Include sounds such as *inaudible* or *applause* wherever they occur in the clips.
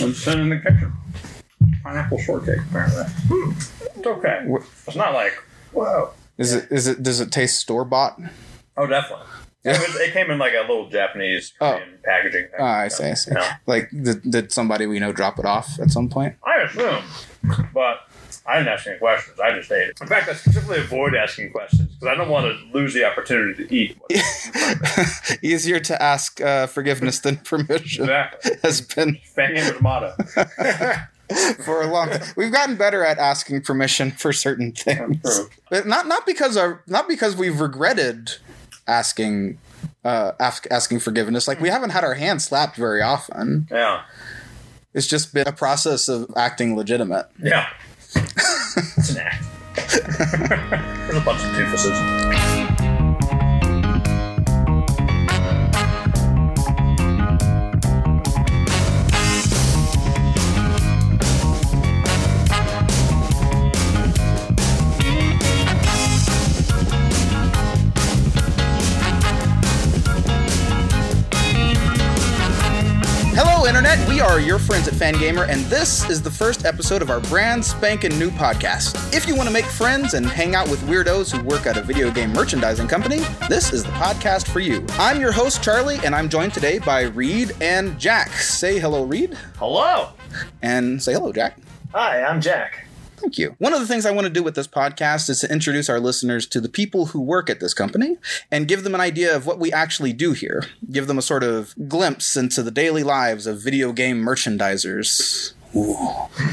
I'm sitting in the kitchen. Pineapple shortcake, apparently. It's okay. It's not like, whoa. Is it is it does it taste store bought? Oh, definitely. It, was, it came in like a little Japanese Oh. Packaging. Ah, I see, I see. Yeah. Like did, did somebody we know drop it off at some point? I assume, but I didn't ask any questions. I just ate it. In fact, I specifically avoid asking questions because I don't want to lose the opportunity to eat. *laughs* Easier to ask uh, forgiveness than permission exactly. has been Fangamer's motto. *laughs* for a long time. We've gotten better at asking permission for certain things. But not not because our not because we've regretted asking uh ask, asking forgiveness. Like we haven't had our hands slapped very often. Yeah. It's just been a process of acting legitimate. Yeah. Act. *laughs* There's a bunch of doofuses. Hello, Internet. We are your friends at Fangamer, and this is the first episode of our brand spanking new podcast. If you want to make friends and hang out with weirdos who work at a video game merchandising company, this is the podcast for you. I'm your host, Charlie, and I'm joined today by Reid and Jack. Say hello, Reid, Hello. and say hello, Jack. Hi, I'm Jack. Thank you. One of the things I want to do with this podcast is to introduce our listeners to the people who work at this company and give them an idea of what we actually do here. Give them a sort of glimpse into the daily lives of video game merchandisers. Ooh.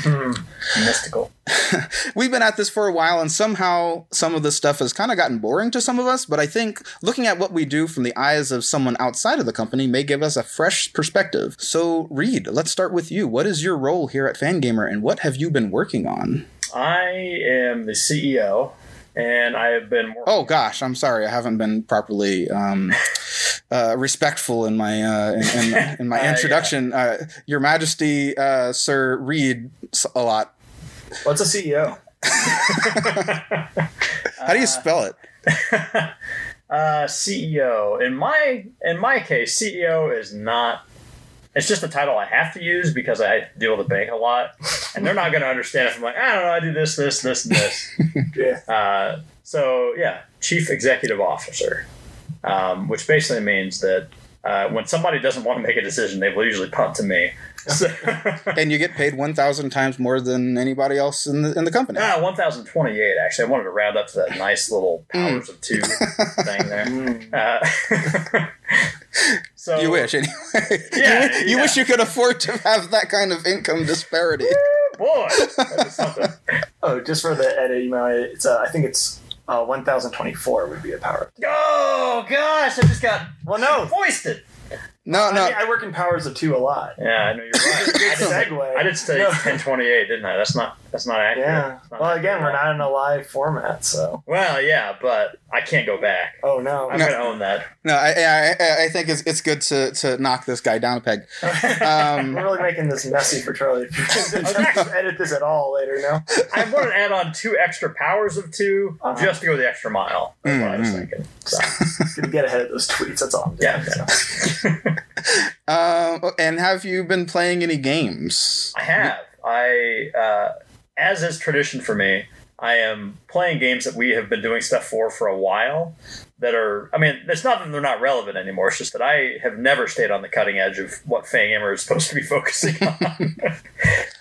*laughs* Mystical. *laughs* We've been at this for a while, and somehow some of this stuff has kind of gotten boring to some of us, but I think looking at what we do from the eyes of someone outside of the company may give us a fresh perspective. So, Reid, let's start with you. What is your role here at Fangamer, and what have you been working on? I am the CEO, and I have been working. Oh gosh, I'm sorry. I haven't been properly um, *laughs* uh, respectful in my uh, in, in, in my *laughs* Uh, introduction. Uh, Your Majesty, uh, Sir Reid, a lot. What's a CEO? *laughs* How do you spell it? uh, CEO. In my in my case, CEO is not. It's just a title I have to use because I deal with the bank a lot, and they're not going *laughs* to understand if I'm like, I don't know, I do this, this, this, and this. *laughs* Yeah. Uh, so yeah, chief executive officer, um, which basically means that uh, when somebody doesn't want to make a decision, they will usually punt to me. *laughs* So, And you get paid one thousand times more than anybody else in the in the company. ah, 1028 actually. I wanted to round up to that nice little powers of two thing there. Mm. Uh, so You wish, anyway. *laughs* Yeah, *laughs* you, you yeah. wish you could afford to have that kind of income disparity. boy, that is something. *laughs* Oh, just for the edit, you know, it's uh, I think it's uh, 1024 would be a power. Oh gosh, I just got Well, no, foisted. No, no. I, mean, I work in powers of two a lot. Yeah, I know you're right. Good I did, segue. I did say No. 1028, didn't I? That's not that's not accurate. Yeah. Not Well, again, we're not in a live format, so. Well, yeah, but I can't go back. Oh no. I'm No. gonna own that. No, I, I, I- I think it's, it's good to, to knock this guy down a peg. *laughs* Um, We're really making this messy for Charlie. If you can just edit this at all later, no? I want to add on two extra powers of 2 Uh-huh. just to go the extra mile. That's what I was Mhm. thinking. So, *laughs* Gonna get ahead of those tweets. That's all. I'm doing. yeah. um, *laughs* and have you been playing any games? I have. I, uh, as is tradition for me, I am playing games that we have been doing stuff for for a while. That are, I mean, it's not that they're not relevant anymore. It's just that I have never stayed on the cutting edge of what Fangamer is supposed to be *laughs* focusing on.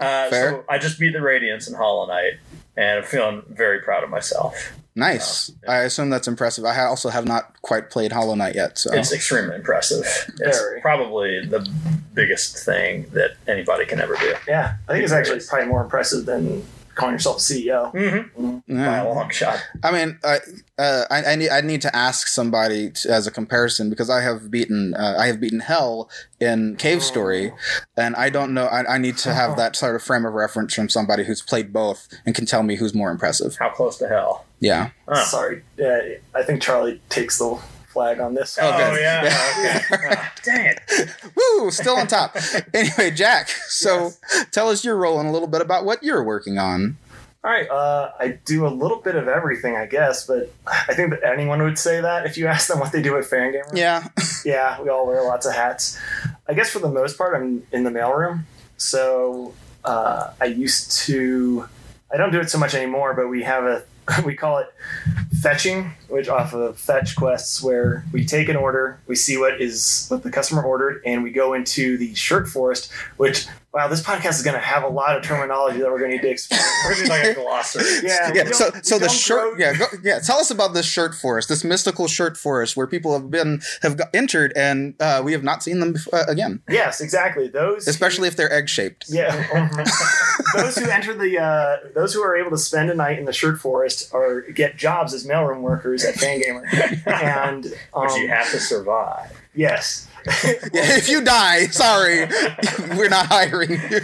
uh, so I just beat the Radiance in Hollow Knight, and I'm feeling very proud of myself. Nice. Yeah. I assume that's impressive. I also have not quite played Hollow Knight yet, so It's extremely impressive. It's Very. probably the biggest thing that anybody can ever do. Yeah. I think it's actually probably more impressive than calling yourself a CEO. Mm-hmm. By a long shot. I mean, I, uh, I, I need I need to ask somebody to, as a comparison because I have beaten uh, I have beaten Hell in Cave Story, and I don't know. I, I need to have that sort of frame of reference from somebody who's played both and can tell me who's more impressive. How close to hell? Yeah. Oh. Sorry. Yeah, I think Charlie takes the flag on this. Oh, Okay. yeah. Okay. Ah, dang it. Woo! Still on top. *laughs* anyway, Jack. So tell us your role and a little bit about what you're working on. All right. Uh, I do a little bit of everything, I guess, but I think that anyone would say that if you ask them what they do at Fangamer. Yeah. *laughs* Yeah, we all wear lots of hats. I guess for the most part, I'm in the mailroom. So uh, I used to. I don't do it so much anymore, but we have a *laughs* we call it fetching, which off of fetch quests, where we take an order, we see what is what the customer ordered, and we go into the shirt forest. Which wow, this podcast is going to have a lot of terminology that we're going to need to explain. *laughs* We're gonna do like a glossary. Yeah, yeah, so so the shirt, grow- yeah, go, yeah. Tell us about this shirt forest, this mystical shirt forest, where people have been have got entered, and uh, we have not seen them uh, again, Yes, exactly. Those especially if they're egg shaped. Yeah. those who enter the uh, those who are able to spend a night in the shirt forest or get jobs as mailroom workers at Fangamer. *laughs* And um, Which you have to survive. yes. *laughs* If you die, sorry, *laughs* we're not hiring you. *laughs*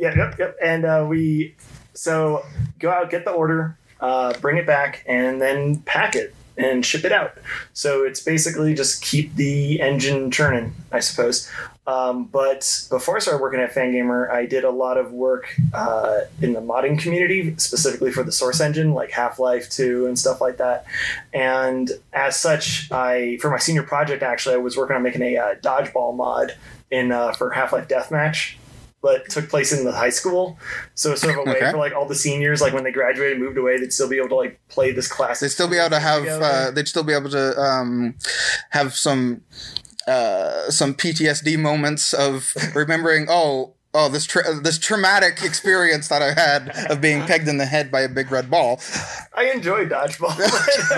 Yeah, yep, yep. And uh, we so go out, get the order, uh, bring it back, and then pack it and ship it out. So it's basically just keep the engine churning, I suppose. Um, but before I started working at Fangamer, I did a lot of work uh, in the modding community, specifically for the Source engine, like Half Life 2 and stuff like that. And as such, I for my senior project, actually, I was working on making a uh, dodgeball mod in uh, for Half Life Deathmatch but took place in the high school. So it's sort of a way Okay. for like all the seniors, like when they graduated and moved away, they'd still be able to like play this class. They'd still be able to have. Uh, they'd still be able to um, have some uh, some PTSD moments of remembering. *laughs* Oh, oh, this tra- this traumatic experience that I had of being pegged in the head by a big red ball. I enjoy dodgeball, *laughs* but,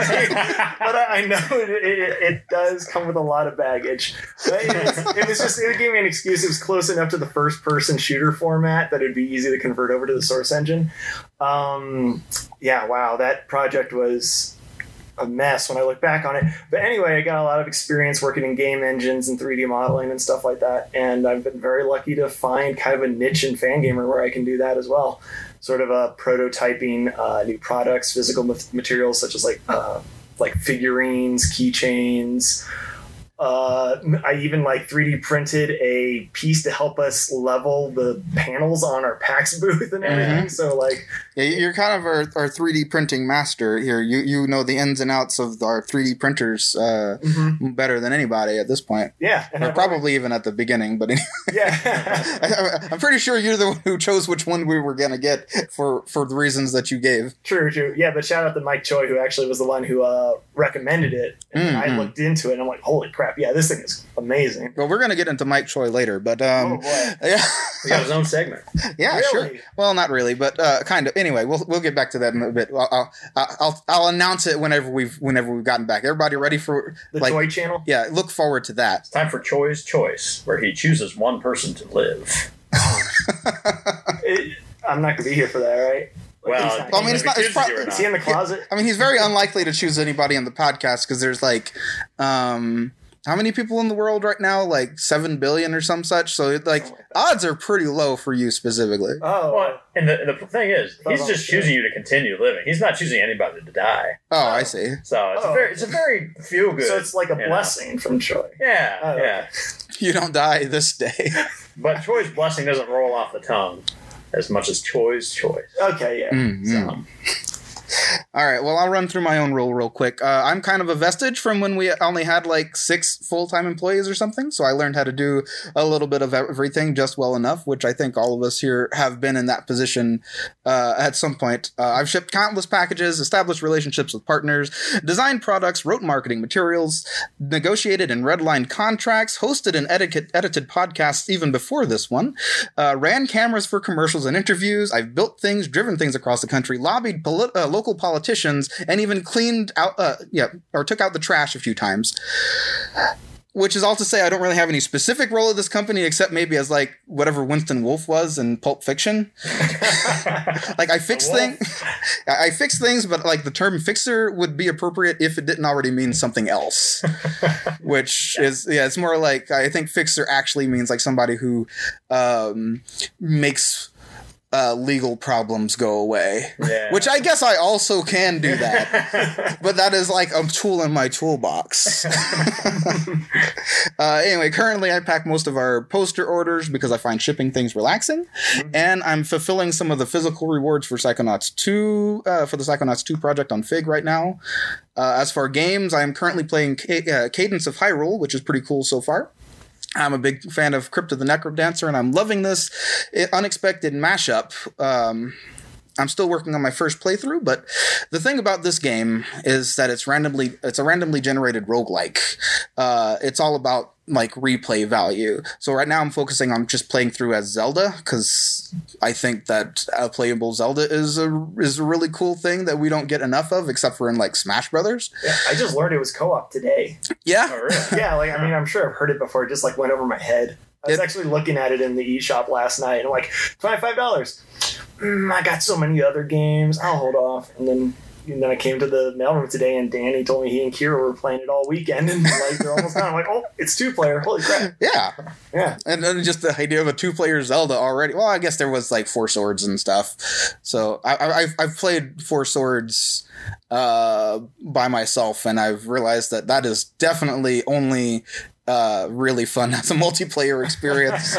I, but I know it, it, it does come with a lot of baggage. It, it was just it gave me an excuse. It was close enough to the first person shooter format that it'd be easy to convert over to the source engine. Um, yeah, wow, that project was a mess when I look back on it. But anyway, I got a lot of experience working in game engines and 3D modeling and stuff like that. And I've been very lucky to find kind of a niche in Fangamer where I can do that as well. Sort of a prototyping uh, new products, physical materials such as like uh, like figurines, keychains. Uh, I even like 3D printed a piece to help us level the panels on our PAX *laughs* booth and everything. So like Yeah, you're kind of our, our 3D printing master here. You you know the ins and outs of our 3D printers uh, better than anybody at this point, yeah, or probably even at the beginning. But anyway. *laughs* yeah. *laughs* I, I'm pretty sure you're the one who chose which one we were gonna get for for the reasons that you gave. True, true. Yeah, but shout out to Mike Choi, who actually was the one who uh, recommended it. And I Mhm. looked into it, and I'm like, holy crap! Yeah, this thing is amazing. Well, we're gonna get into Mike Choi later, but oh um, boy! *laughs* yeah, He got his own segment. *laughs* yeah, sure. Well, not really, but uh, kind of. Anyway, we'll we'll get back to that in a bit. I'll I'll, I'll, I'll announce it whenever we've whenever we've gotten back. Everybody ready for The like? Choi channel. Yeah, look forward to that. It's time for Choi's Choice, where he chooses one person to live. *laughs* It- I'm not gonna be here for that, right? Like, Well, Well, I mean, it's not- he it's pro- you is he in the closet? I mean, he's very unlikely to choose anybody on the podcast because there's like, um, how many people in the world right now? Like seven billion or some such. So it, like, odds are pretty low for you specifically. Oh, Well, and the, the thing is, he's just choosing you to continue living. He's not choosing anybody to die. Oh, I see. So it's Oh. a very, it's a very feel good. so it's like a you know. blessing from Choi. Yeah, Oh, okay. yeah. You don't die this day. But Choi's blessing doesn't roll off the tongue as much as Choi's choice. Okay, yeah. Mm, mm. So, All right. Well, I'll run through my own rule real quick. Uh, I'm kind of a vestige from when we only had like six full time employees or something. So I learned how to do a little bit of everything just well enough, which I think all of us here have been in that position uh, at some point. Uh, I've shipped countless packages, established relationships with partners, designed products, wrote marketing materials, negotiated and redlined contracts, hosted and edited podcasts even before this one, uh, ran cameras for commercials and interviews. I've built things, driven things across the country, lobbied poli- uh, local politicians, and even cleaned out, uh, yeah, or took out the trash a few times. Which is all to say, I don't really have any specific role at this company except maybe as like whatever Winston Wolfe was in Pulp Fiction. *laughs* like I fix things, I fix things, but like the term "fixer" would be appropriate if it didn't already mean something else. *laughs* Which is yeah, it's more like I think "fixer" actually means like somebody who um, makes uh, legal problems go away. yeah. Which I guess I also can do that, *laughs* but that is like a tool in my toolbox. *laughs* uh, anyway, currently I pack most of our poster orders because I find shipping things relaxing, and I'm fulfilling some of the physical rewards for Psychonauts 2 uh, for the Psychonauts 2 project on Fig right now. Uh, as for games, I am currently playing Ca- uh, Cadence of Hyrule, which is pretty cool so far. I'm a big fan of Crypt of the Necrodancer, and I'm loving this uh, unexpected mashup. Um, I'm still working on my first playthrough, but the thing about this game is that it's randomly it's a randomly generated roguelike. Uh, it's all about like replay value. So right now I'm focusing on just playing through as Zelda because I think that a playable Zelda is a is a really cool thing that we don't get enough of, except for in like Smash Brothers. Yeah, I just learned it was co-op today. Yeah, Oh, really? yeah, like I mean, I'm sure I've heard it before. It just like went over my head. I was It- actually looking at it in the eShop last night, and I'm like, twenty five dollars. Mm, I got so many other games. I'll hold off. And then and then I came to the mailroom today, and Danny told me he and Kira were playing it all weekend, and like they're almost done. I'm like, oh, it's two player. Holy crap! yeah. Yeah, and then just the idea of a two-player Zelda already. Well, I guess there was like Four Swords and stuff. So I, I, I've I've played Four Swords uh, by myself, and I've realized that that is definitely only uh, really fun as a multiplayer experience.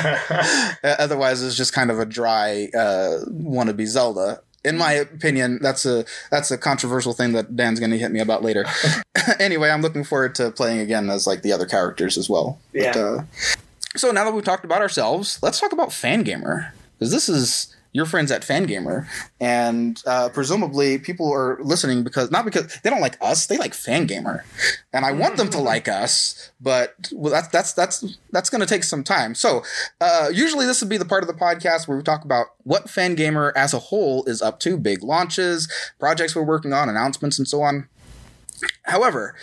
*laughs* Otherwise, it's just kind of a dry uh, wannabe Zelda. In my opinion, that's a that's a controversial thing that Dan's going to hit me about later. *laughs* *laughs* anyway, I'm looking forward to playing again as like the other characters as well. Yeah. uh, so now that we've talked about ourselves, let's talk about Fangamer because this is your friends at Fangamer, and uh, presumably people are listening because not because they don't like us, they like Fangamer, and I want them to like us, but well, that's that's that's that's going to take some time. So uh, usually this would be the part of the podcast where we talk about what Fangamer as a whole is up to, big launches, projects we're working on, announcements, and so on. However,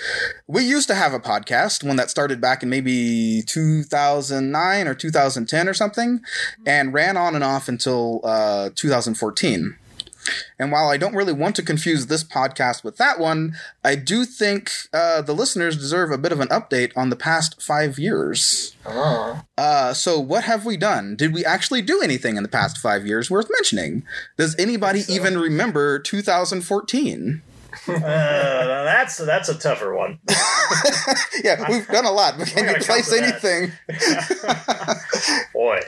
we used to have a podcast, one that started back in maybe 2009 or 2010 or something, and ran on and off until uh, 2014. And while I don't really want to confuse this podcast with that one, I do think uh, the listeners deserve a bit of an update on the past five years. oh, Uh, so, what have we done? Did we actually do anything in the past five years worth mentioning? Does anybody so. even remember 2014? Uh, that's that's a tougher one. *laughs* yeah, we've done a lot, but can you place come to that. anything? *laughs* Boy,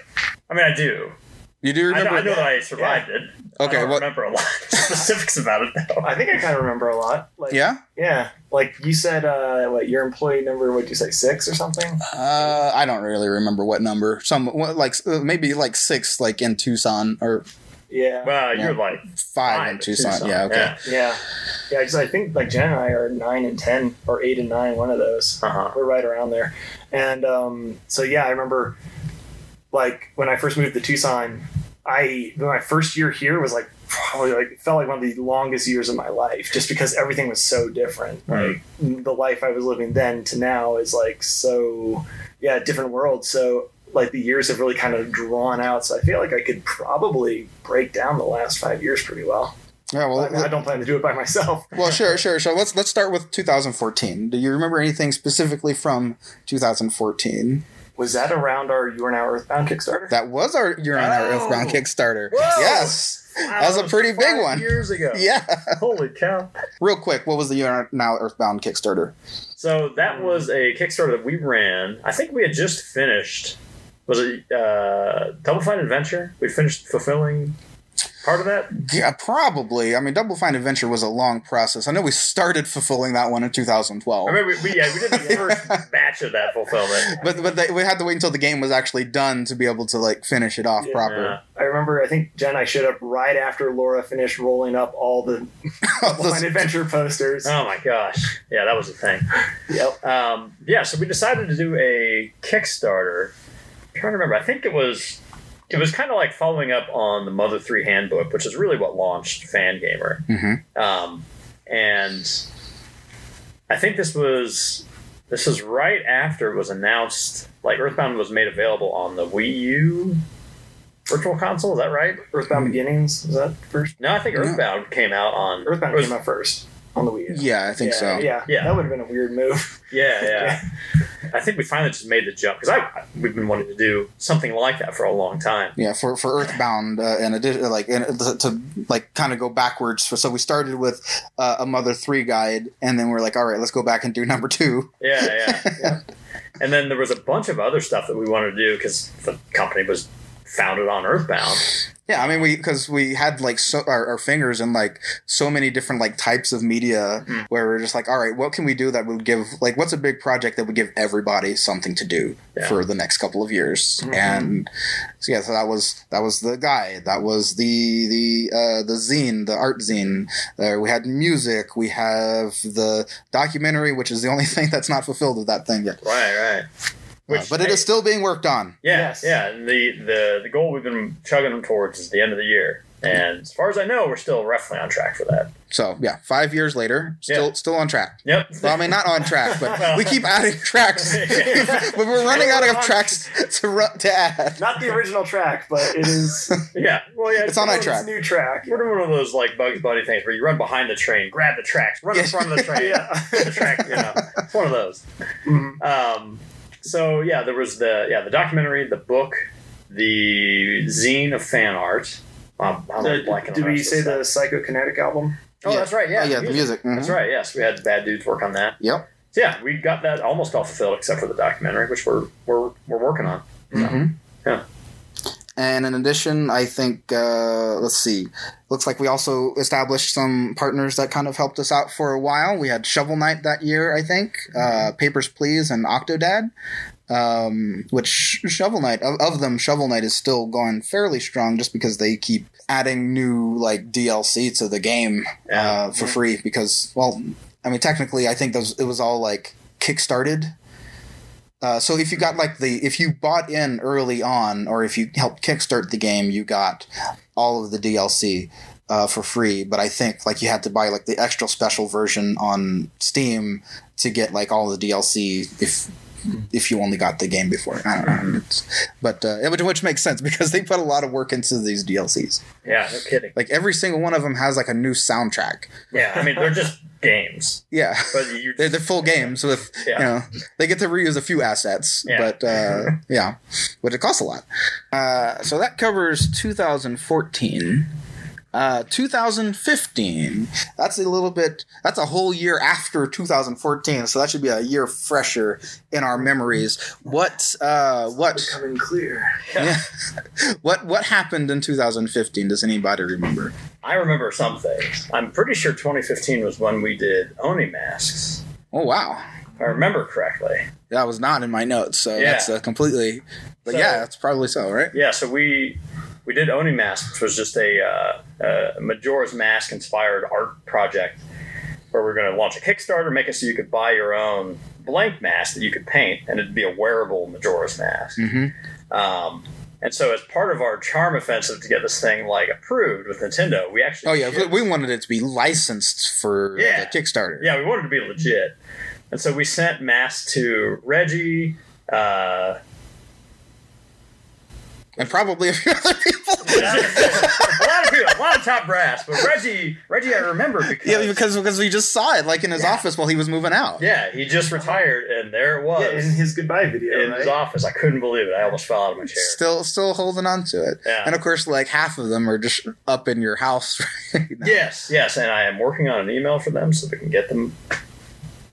I mean, I do. You do I know, remember? I know that I survived it. Okay, I don't what- remember a lot *laughs* specifics about it though. I think I kind of remember a lot. Like, Yeah. yeah, like you said, uh, what your employee number? Would you say six or something? Uh, I don't really remember what number. Some what, like uh, maybe like six, like in Tucson, or Yeah, Well, Yeah. you're like five, five in at Tucson. Yeah. Okay. Yeah. yeah, yeah. Because I think like Jen and I are nine and ten, or eight and nine, one of those. Uh-huh. We're right around there. And um, so yeah, I remember like when I first moved to Tucson, I my first year here was like probably like felt like one of the longest years of my life just because everything was so different. Right. Like the life I was living then to now is like so yeah, different world. So like the years have really kind of drawn out. So I feel like I could probably break down the last five years pretty well. Yeah. Well, I, I don't plan to do it by myself. well, sure, sure. So let's let's start with 2014. Do you remember anything specifically from 2014? Was that around our You Are Now Earthbound Kickstarter? That was our You're Oh. Earthbound Kickstarter. Whoa. Yes. That was a pretty big one. Years ago. *laughs* Yeah. Holy cow. Real quick, what was the You're Now Earthbound Kickstarter? So that was a Kickstarter that we ran. I think we had just finished. Was it uh, Double Fine Adventure? We finished fulfilling part of that. Yeah, probably. I mean, Double Fine Adventure was a long process. I know we started fulfilling that one in 2012. I remember we, we, yeah, we did the first *laughs* batch of that fulfillment. But but they, we had to wait until the game was actually done to be able to like finish it off Yeah. proper. I remember, I think Jen, I showed up right after Laura finished rolling up all the *laughs* Double Fine Adventure posters. Oh my gosh. Yeah, that was a thing. Yep. Um, yeah, so we decided to do a Kickstarter. I'm trying to remember. I think it was it was kind of like following up on the Mother 3 handbook, which is really what launched Fangamer. Mhm. Um, and I think this was this was right after it was announced like Earthbound was made available on the Wii U virtual console, is that right? Earthbound Beginnings, was that first? No, I think Yeah. Earthbound came out on Earthbound was- came out first on the Wii U. Yeah, I think yeah, so. Yeah, Yeah. That would have been a weird move. Yeah, yeah. *laughs* I think we finally just made the jump because I we've been wanting to do something like that for a long time. Yeah, for for Earthbound, uh, and addition, like and to, to like kind of go backwards. So we started with uh, a Mother Three guide, and then we're like, all right, let's go back and do number two. Yeah, yeah. Yeah. *laughs* And then there was a bunch of other stuff that we wanted to do because the company was founded on Earthbound. Yeah, I mean, we because we had like so our, our fingers in like so many different like types of media Hmm. where we're just like, all right, what can we do that would give like what's a big project that would give everybody something to do Yeah. for the next couple of years? Mhm. And so yeah, so that was that was the guy, that was the the uh, the zine, the art zine. There we had music, we have the documentary, which is the only *laughs* thing that's not fulfilled of that thing yet. Right, right. Uh, but it is still being worked on. Yeah, Yes. yeah. And the, the the goal we've been chugging them towards is the end of the year, and as far as I know, we're still roughly on track for that. So yeah, five years later, still Yeah. still on track. Yep. Well, I mean, not on track, but Well- *laughs* we keep adding tracks. *laughs* *laughs* but we're running out of tracks to ru- to add. Not the original track, but it is yeah. Well, yeah. It's on oh, our it's track. new track. We're doing one of those like Bugs Bunny things where you run behind the train, grab the tracks, run in front of the train, Yeah. the track. You know, it's one of those. Mhm. Um, so yeah, there was the yeah the documentary, the book, the zine of fan art. Um, I'm Uh, blanking did we say of the. Psychokinetic album? Oh, Yeah. that's right. Yeah, Oh, yeah, the music. That's mhm. right. Yes, we had bad dudes work on that. Yep. So yeah, we got that almost all fulfilled except for the documentary, which we're we're we're working on. Mhm. Yeah. And in addition, I think uh, let's see. Looks like we also established some partners that kind of helped us out for a while. We had Shovel Knight that year, I think. Uh, Papers Please and Octodad. Um, which Shovel Knight of, of them, Shovel Knight is still going fairly strong, just because they keep adding new like DLC to the game uh, for free. Because well, I mean, technically, I think those it was all like kickstarted. Uh, so if you got like the if you bought in early on, or if you helped kickstart the game, you got all of the DLC uh, for free. But I think like you had to buy like the extra special version on Steam to get like all the DLC if if you only got the game before. I don't know, It's- but uh, which, which makes sense *laughs* because they put a lot of work into these DLCs. Yeah, no kidding. Like every single one of them has like a new soundtrack. Yeah, I mean they're just *laughs* games, Yeah. but They're, they're full games with *laughs* Yeah. you know they get to reuse a few assets Yeah. but uh, yeah but it costs a lot uh, so that covers 2014 uh, 2015 that's a little bit that's a whole year after 2014 so that should be a year fresher in our memories what uh, what Becoming clear. yeah. *laughs* what what happened in 2015 does anybody remember I remember some things. I'm pretty sure 2015 was when we did Oni masks, oh wow if I remember correctly. that was not in my notes so Yeah. that's uh, completely but So- yeah that's probably so right Yeah, so we we did Oni Mask, which was just a, uh, a Majora's Mask inspired art project where we are going to launch a Kickstarter, make it so you could buy your own blank mask that you could paint, and it'd be a wearable Majora's Mask. hmm Um, and so, as part of our charm offensive to get this thing like approved with Nintendo, we actually Oh yeah, shipped- we wanted it to be licensed for Yeah. the Kickstarter. yeah, we wanted to be legit, and so we sent masks to Reggie. Uh, and probably a few other people. a lot of people, a lot of top brass, but Reggie, Reggie, I remember because yeah, because because we just saw it like in his Yeah. office while he was moving out. Yeah, he just retired, and there it was Yeah, in his goodbye video, in right? his office. I couldn't believe it. I almost fell out of my chair. Still, still holding on to it, Yeah. and of course, like half of them are just up in your house. *laughs* Right now. Yes, yes, and I am working on an email for them so we can get them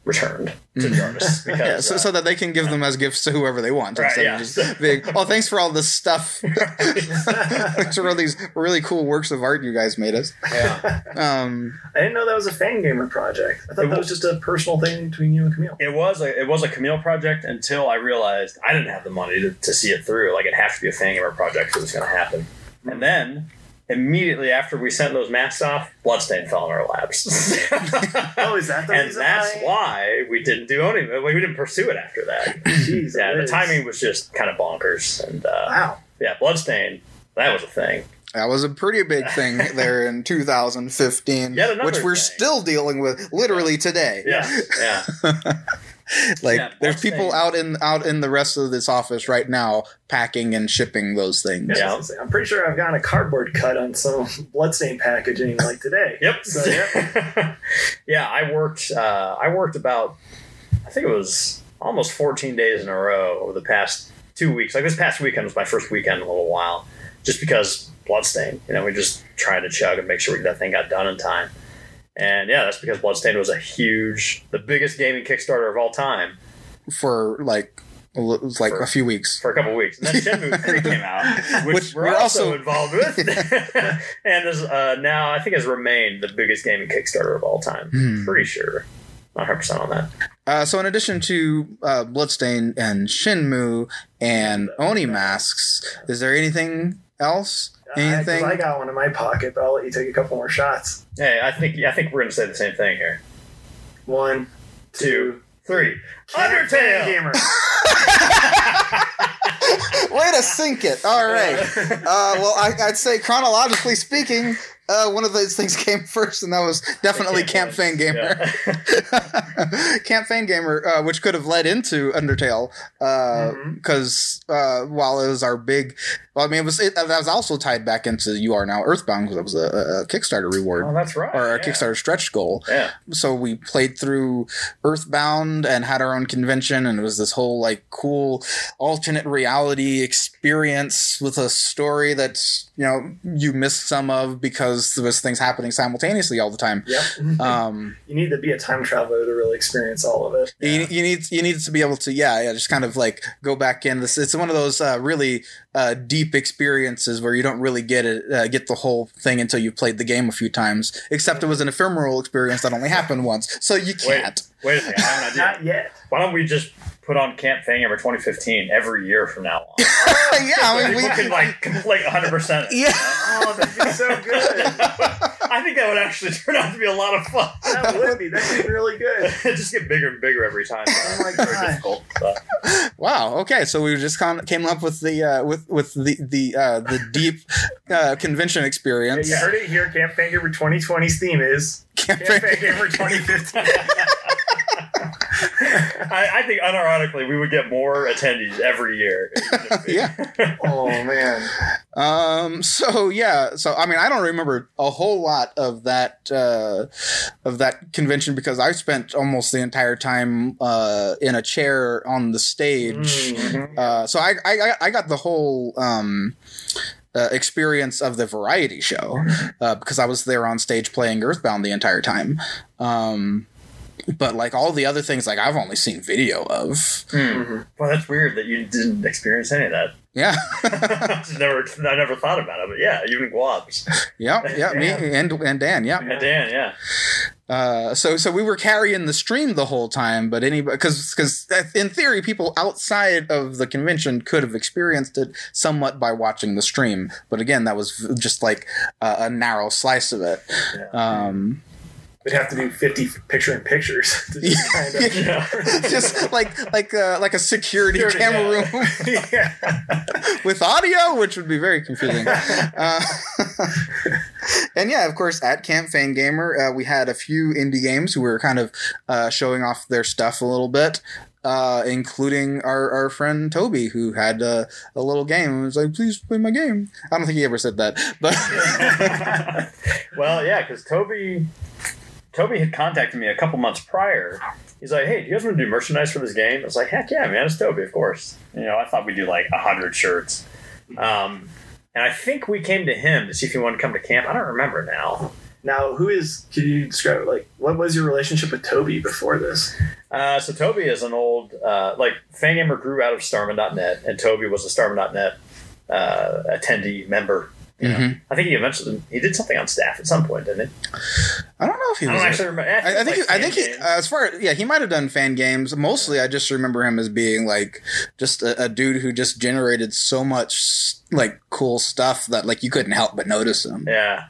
returned to the artists *laughs* because Yeah, so, uh, so that they can give them as gifts to whoever they want Right, instead yeah. of just being, oh, thanks for all this stuff. *laughs* thanks for all these really cool works of art you guys made us. yeah. Um, I didn't know that was a Fangamer project. I thought that was just a personal thing between you and Camille. It was a it was a Camille project until I realized I didn't have the money to, to see it through. Like it has to be a Fangamer project so it's going to happen. And then immediately after we sent those masks off, Bloodstain fell in our laps. *laughs* Oh, is that the and reason that's why? why we didn't do any. We didn't pursue it after that. Jeez, yeah, the is. timing was just kind of bonkers. And uh, Wow. yeah, Bloodstain, that was a thing. That was a pretty big thing *laughs* there in 2015, Yet which we're thing. still dealing with literally today. Yeah, yeah. *laughs* *laughs* like Yeah, there's people thing. out in out in the rest of this office right now packing and shipping those things. Yeah. I'm pretty sure I've gotten a cardboard cut on some bloodstain packaging like today. Yep. *laughs* So, yeah. *laughs* yeah, I worked. Uh, I worked about. I think it was almost 14 days in a row over the past two weeks. Like this past weekend was my first weekend in a little while, just because Bloodstain. You know, we just trying to chug and make sure that thing got done in time. And yeah, that's because Bloodstain was a huge, the biggest gaming Kickstarter of all time. For like it was like For- a few weeks. for a couple weeks. And then *laughs* Shenmue 3 came out, which, Which we're, we're also, involved with. *laughs* *laughs* and is uh, now, I think, has remained the biggest gaming Kickstarter of all time. Hmm. Pretty sure. Not 100% on that. Uh, so in addition to uh, Bloodstain and Shenmue and Oni masks, is there anything else? Anything? I, I got one in my pocket, but I'll let you take a couple more shots. Hey, I think I think we're going to say the same thing here. One, Two, three. Fan Undertale! gamer. *laughs* Way to sink it. All right. *laughs* Uh, well, I, I'd say chronologically speaking, uh, one of those things *laughs* came first, and that was definitely Camp Fangamer. Yeah. *laughs* Camp Fangamer, uh, which could have led into Undertale, because uh, while it was our big, well, I mean, it was it, that was also tied back into You Are Now Earthbound because it was a, a Kickstarter reward. oh, that's right. or a yeah. Kickstarter stretch goal. Yeah. So we played through Earthbound and had our own convention, and it was this whole like cool alternate reality experience with a story that you know you missed some of because there was things happening simultaneously all the time. Yep. *laughs* Um, you need to be a time traveler to really experience all of it. you, you need you need to be able to yeah yeah just kind of like go back in. This it's one of those uh, really uh, deep experiences where you don't really get it uh, get the whole thing until you've played the game a few times. Except it was an ephemeral experience that only happened once, so you can't. Wait a second. I have an idea. *laughs* Not yet. Why don't we just put on Camp Fangamer 2015 every year from now on? *laughs* yeah, I mean, we People can like complete 100%. Yeah. Oh, that'd be so good. *laughs* *laughs* I think that would actually turn out to be a lot of fun. That would be. That'd be really good. *laughs* it just get bigger and bigger every time. Oh my Very God. difficult. But Wow. Okay, so we just kind of came up with the uh, with with the the uh, the deep uh, convention Yeah, experience. you heard it here. Camp Fangamer 2020's theme is Camp Fan Gamer 2015. *laughs* I, I think unironically we would get more attendees every year. *laughs* Yeah. oh man. Um. So yeah. So I mean, I don't remember a whole lot of that uh, of that convention because I spent almost the entire time uh, in a chair on the stage. Mhm. Uh, so I, I I got the whole um, uh, experience of the variety show uh, because I was there on stage playing Earthbound the entire time. Um, but like all the other things, like I've only seen video of. Hmm. Mhm. Well, that's weird that you didn't experience any of that. Yeah, *laughs* I never, I never thought about it, but yeah, even Guabs yeah, yeah. Me *laughs* and and Dan, yeah. and Dan, yeah. Uh, so so we were carrying the stream the whole time, but anybody because because in theory, people outside of the convention could have experienced it somewhat by watching the stream. But again, that was just like a, a narrow slice of it. Yeah. Um, We'd have to do 50 picture in pictures *laughs* just kind of. Yeah. *laughs* just like like uh, like a security, Security, camera yeah. room *laughs* yeah. with audio, which would be very confusing. Uh, and yeah, of course, at Camp Fangamer, uh, we had a few indie games who were kind of uh, showing off their stuff a little bit. Uh, including our, our friend Toby, who had uh, a little game and was like, "Please play my game." I don't think he ever said that, but well, yeah, because Toby, Toby had contacted me a couple months prior. He's like, "Hey, do you guys want to do merchandise for this game?" I was like, "Heck yeah, man! It's Toby, of course." You know, I thought we'd do like a hundred shirts, um, and I think we came to him to see if he wanted to come to camp. I don't remember now. Now, who is? Can you describe like what was your relationship with Toby before this? Uh, so Toby is an old uh, like Fangamer grew out of Starman.net, and Toby was a Starman.net uh, attendee member. Mhm. I think he eventually he did something on staff at some point, didn't he? I don't know if he I was. don't actually remember. I, I think like he, I think he, uh, as far yeah he might have done fan games. Mostly, I just remember him as being like just a, a dude who just generated so much like cool stuff that like you couldn't help but notice him. Yeah.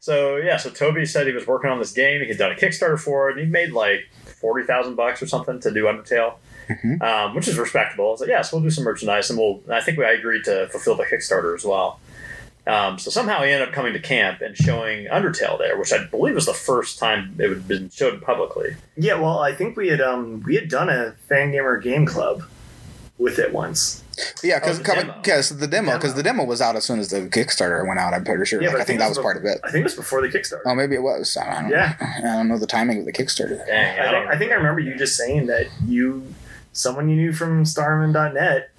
So yeah, so Toby said he was working on this game. He had done a Kickstarter for it. And he made like forty thousand bucks or something to do Undertale, Mhm. um, which is respectable. I was like, yes, we'll do some merchandise, and we'll. and I think we, I agreed to fulfill the Kickstarter as well. Um, so somehow he ended up coming to camp and showing Undertale there, which I believe was the first time it had been shown publicly. Yeah, well, I think we had um we had done a Fangamer game club with it once. Yeah, because Oh, the demo. the demo because the demo was out as soon as the Kickstarter went out. I'm pretty sure. Yeah, Like, but I think that was bef- part of it. I think it was before the Kickstarter. Oh, maybe it was. I don't know. Yeah. *laughs* I don't know the timing of the Kickstarter. Dang, I, think, I think I remember you just saying that you, someone you knew from Starman.net,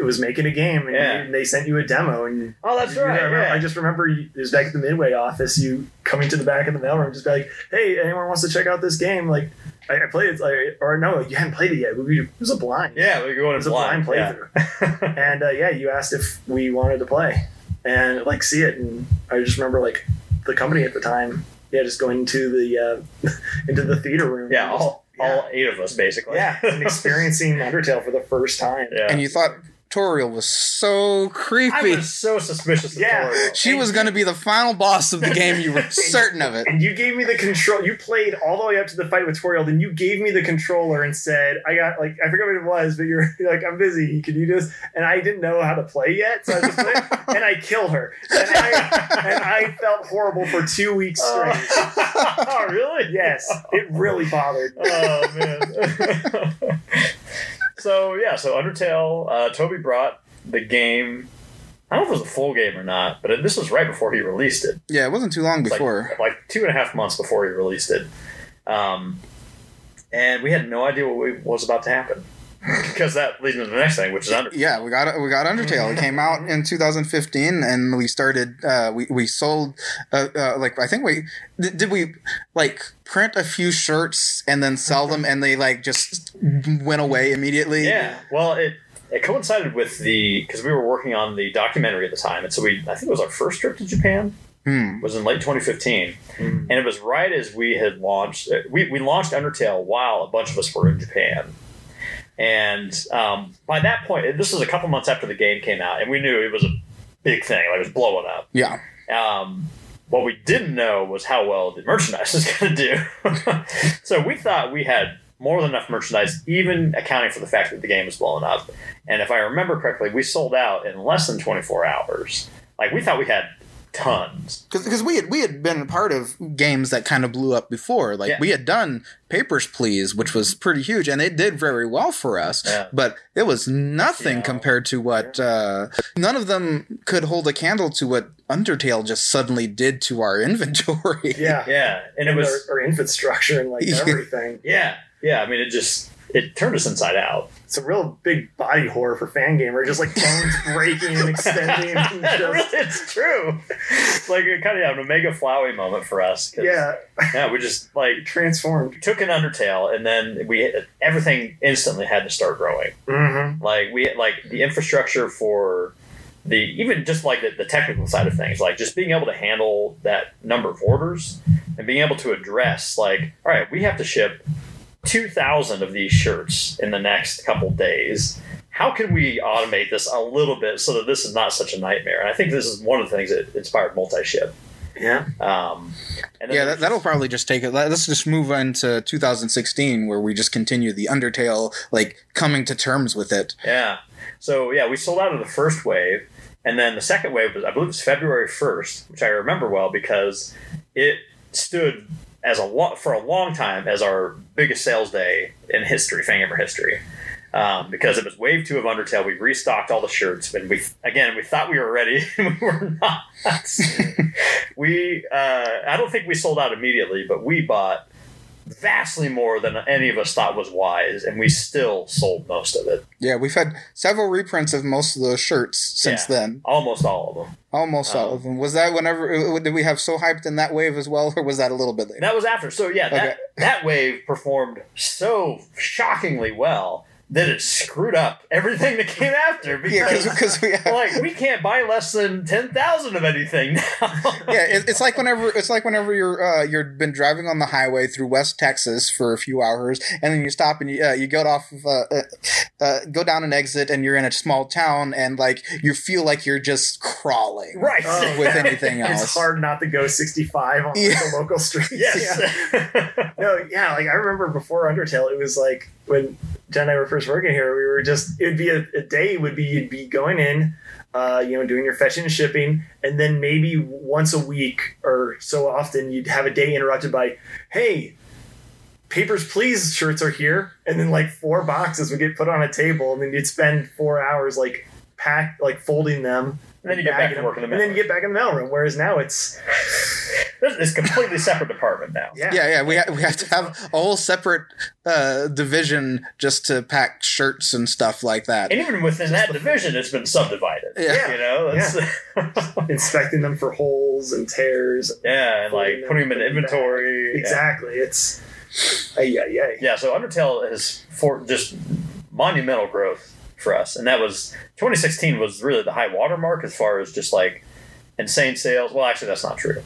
was making a game, and, Yeah. you- and they sent you a demo, and Oh, that's you- right. I, remember- yeah. I just remember you, it was back at the Midway office. You coming to the back of the mailroom, just be like, "Hey, anyone wants to check out this game?" Like, I, I played it, like, or no, you hadn't played it yet. It was a blind. yeah, we were going it was a blind. blind playthrough. *laughs* and uh, yeah, you asked if we wanted to play and like see it, and I just remember like the company at the time, yeah, just going into the uh, *laughs* into the theater room. yeah, and just- all, all eight of us basically. yeah, and experiencing *laughs* Undertale for the first time. yeah. And you thought Toriel was so creepy. I creepy. was so suspicious of Yeah. Toriel. she was going to be the final boss of the game. You were *laughs* certain of it. And you gave me the control. You played all the way up to the fight with Toriel. Then you gave me the controller and said, "I got like I forget what it was, but you're, you're *laughs* like I'm busy. Can you just?" And I didn't know how to play yet, so I just played, *laughs* and I killed her. And I and I felt horrible for two weeks oh. straight. oh, really? Yes, it really bothered. me. oh man. So yeah, so Undertale. Uh, Toby brought the game. I don't know if it was a full game or not, but it, this was right before he released it. Yeah, it wasn't too long like- before. like, two and a half months before he released it. Um, and we had no idea what was about to happen *laughs* because that leads me to the next thing, which is Undertale. Yeah, we got we got Undertale. It came out in 2015, and we started. Uh, we we sold uh, uh, like I think we did, did we like print a few shirts and then sell them, and they like just went away immediately. Yeah. Well, it it coincided with the because we were working on the documentary at the time, and so we I think it was our first trip to Japan Hmm. was in late 2015, Mm. and it was right as we had launched. uh, We we launched Undertale while a bunch of us were in Japan. And um, by that point, this was a couple months after the game came out, and we knew it was a big thing. Like it was blowing up. Yeah. Um, what we didn't know was how well the merchandise *laughs* was going to do. *laughs* so we thought we had more than enough merchandise, even accounting for the fact that the game was blowing up. And if I remember correctly, we sold out in less than 24 hours. Like we thought we had tons. because we had we had been part of games that kind of blew up before. Like Yeah. we had done Papers Please, which was pretty huge, and it did very well for us. Yeah. But it was nothing Yeah. compared to what uh, none of them could hold a candle to what Undertale just suddenly did to our *laughs* inventory. Yeah, Yeah, and it was our, our infrastructure and like *laughs* Yeah. everything. yeah, yeah. I mean, it just it turned us inside out. It's a real big body horror for Fangamer, just like bones *laughs* breaking and extending. And *laughs* It just, it's true. It's like a kind of an Omega Flowey moment for us. yeah, yeah. We just like transformed. took an Undertale, and then we everything instantly had to start growing. Mm-hmm. Like we like the infrastructure for the even just like the, the technical side of things, like just being able to handle that number of orders and being able to address like, all right, we have to ship two thousand of these shirts in the next couple days. How can we automate this a little bit so that this is not such a nightmare? And I think this is one of the things that inspired multi-ship. Yeah, Um, and Yeah, that, that'll probably just take it. Let's just move into 2016, where we just continue the Undertale, like coming to terms with it. Yeah. So yeah, we sold out of the first wave, and then the second wave was I believe it was February first, which I remember well because it stood as a lo- for a long time as our biggest sales day in history, Fangamer history. Um, because it was wave two of Undertale, we restocked all the shirts, and we again we thought we were ready, *laughs* and we were not. *laughs* we uh, I don't think we sold out immediately, but we bought vastly more than any of us thought was wise, and we still sold most of it. Yeah, we've had several reprints of most of those shirts since Yeah. then. Almost all of them. Almost all Oh. of them. Was that whenever uh, did we have so hyped in that wave as well, *laughs* or was that a little bit later? That was after. So yeah, that Okay. that wave performed so shockingly well that it screwed up everything that came after Yeah, because because we. like we can't buy less than ten thousand of anything now. yeah, it, it's like whenever it's like whenever you're uh, you've been driving on the highway through West Texas for a few hours, and then you stop and you uh, you go off of, uh, uh, uh, go down an exit, and you're in a small town, and like you feel like you're just crawling. right. Oh, With anything *laughs* else. it's hard not to go 65 on like, Yeah. the local streets. yes. *laughs* Yeah. *laughs* No, yeah, like I remember before Undertale, it was like when Jen and I were first working here, we were just it would be a, a day would be you'd be going in, uh, you know, doing your fetching and shipping, and then maybe once a week or so often you'd have a day interrupted by, hey, papers please shirts are here, and then like four boxes would get put on a table, and then you'd spend four hours like pack like folding them. And then you get back bagging to work in the and then you mail. get back in the mailroom. Whereas now it's It's a completely separate department now. Yeah. Yeah, yeah. We ha- we have to have a whole separate uh, division just to pack shirts and stuff like that. And even within that division, it's been subdivided. Yeah. You know? It's- *laughs* Inspecting them for holes and tears. yeah, and like putting them in Putting them back. inventory. Yeah. Exactly. It's. Ay, ay, ay. Yeah, so Undertale has for just monumental growth for us, and that was 2016 was really the high watermark as far as just like insane sales. Well, actually, that's not true,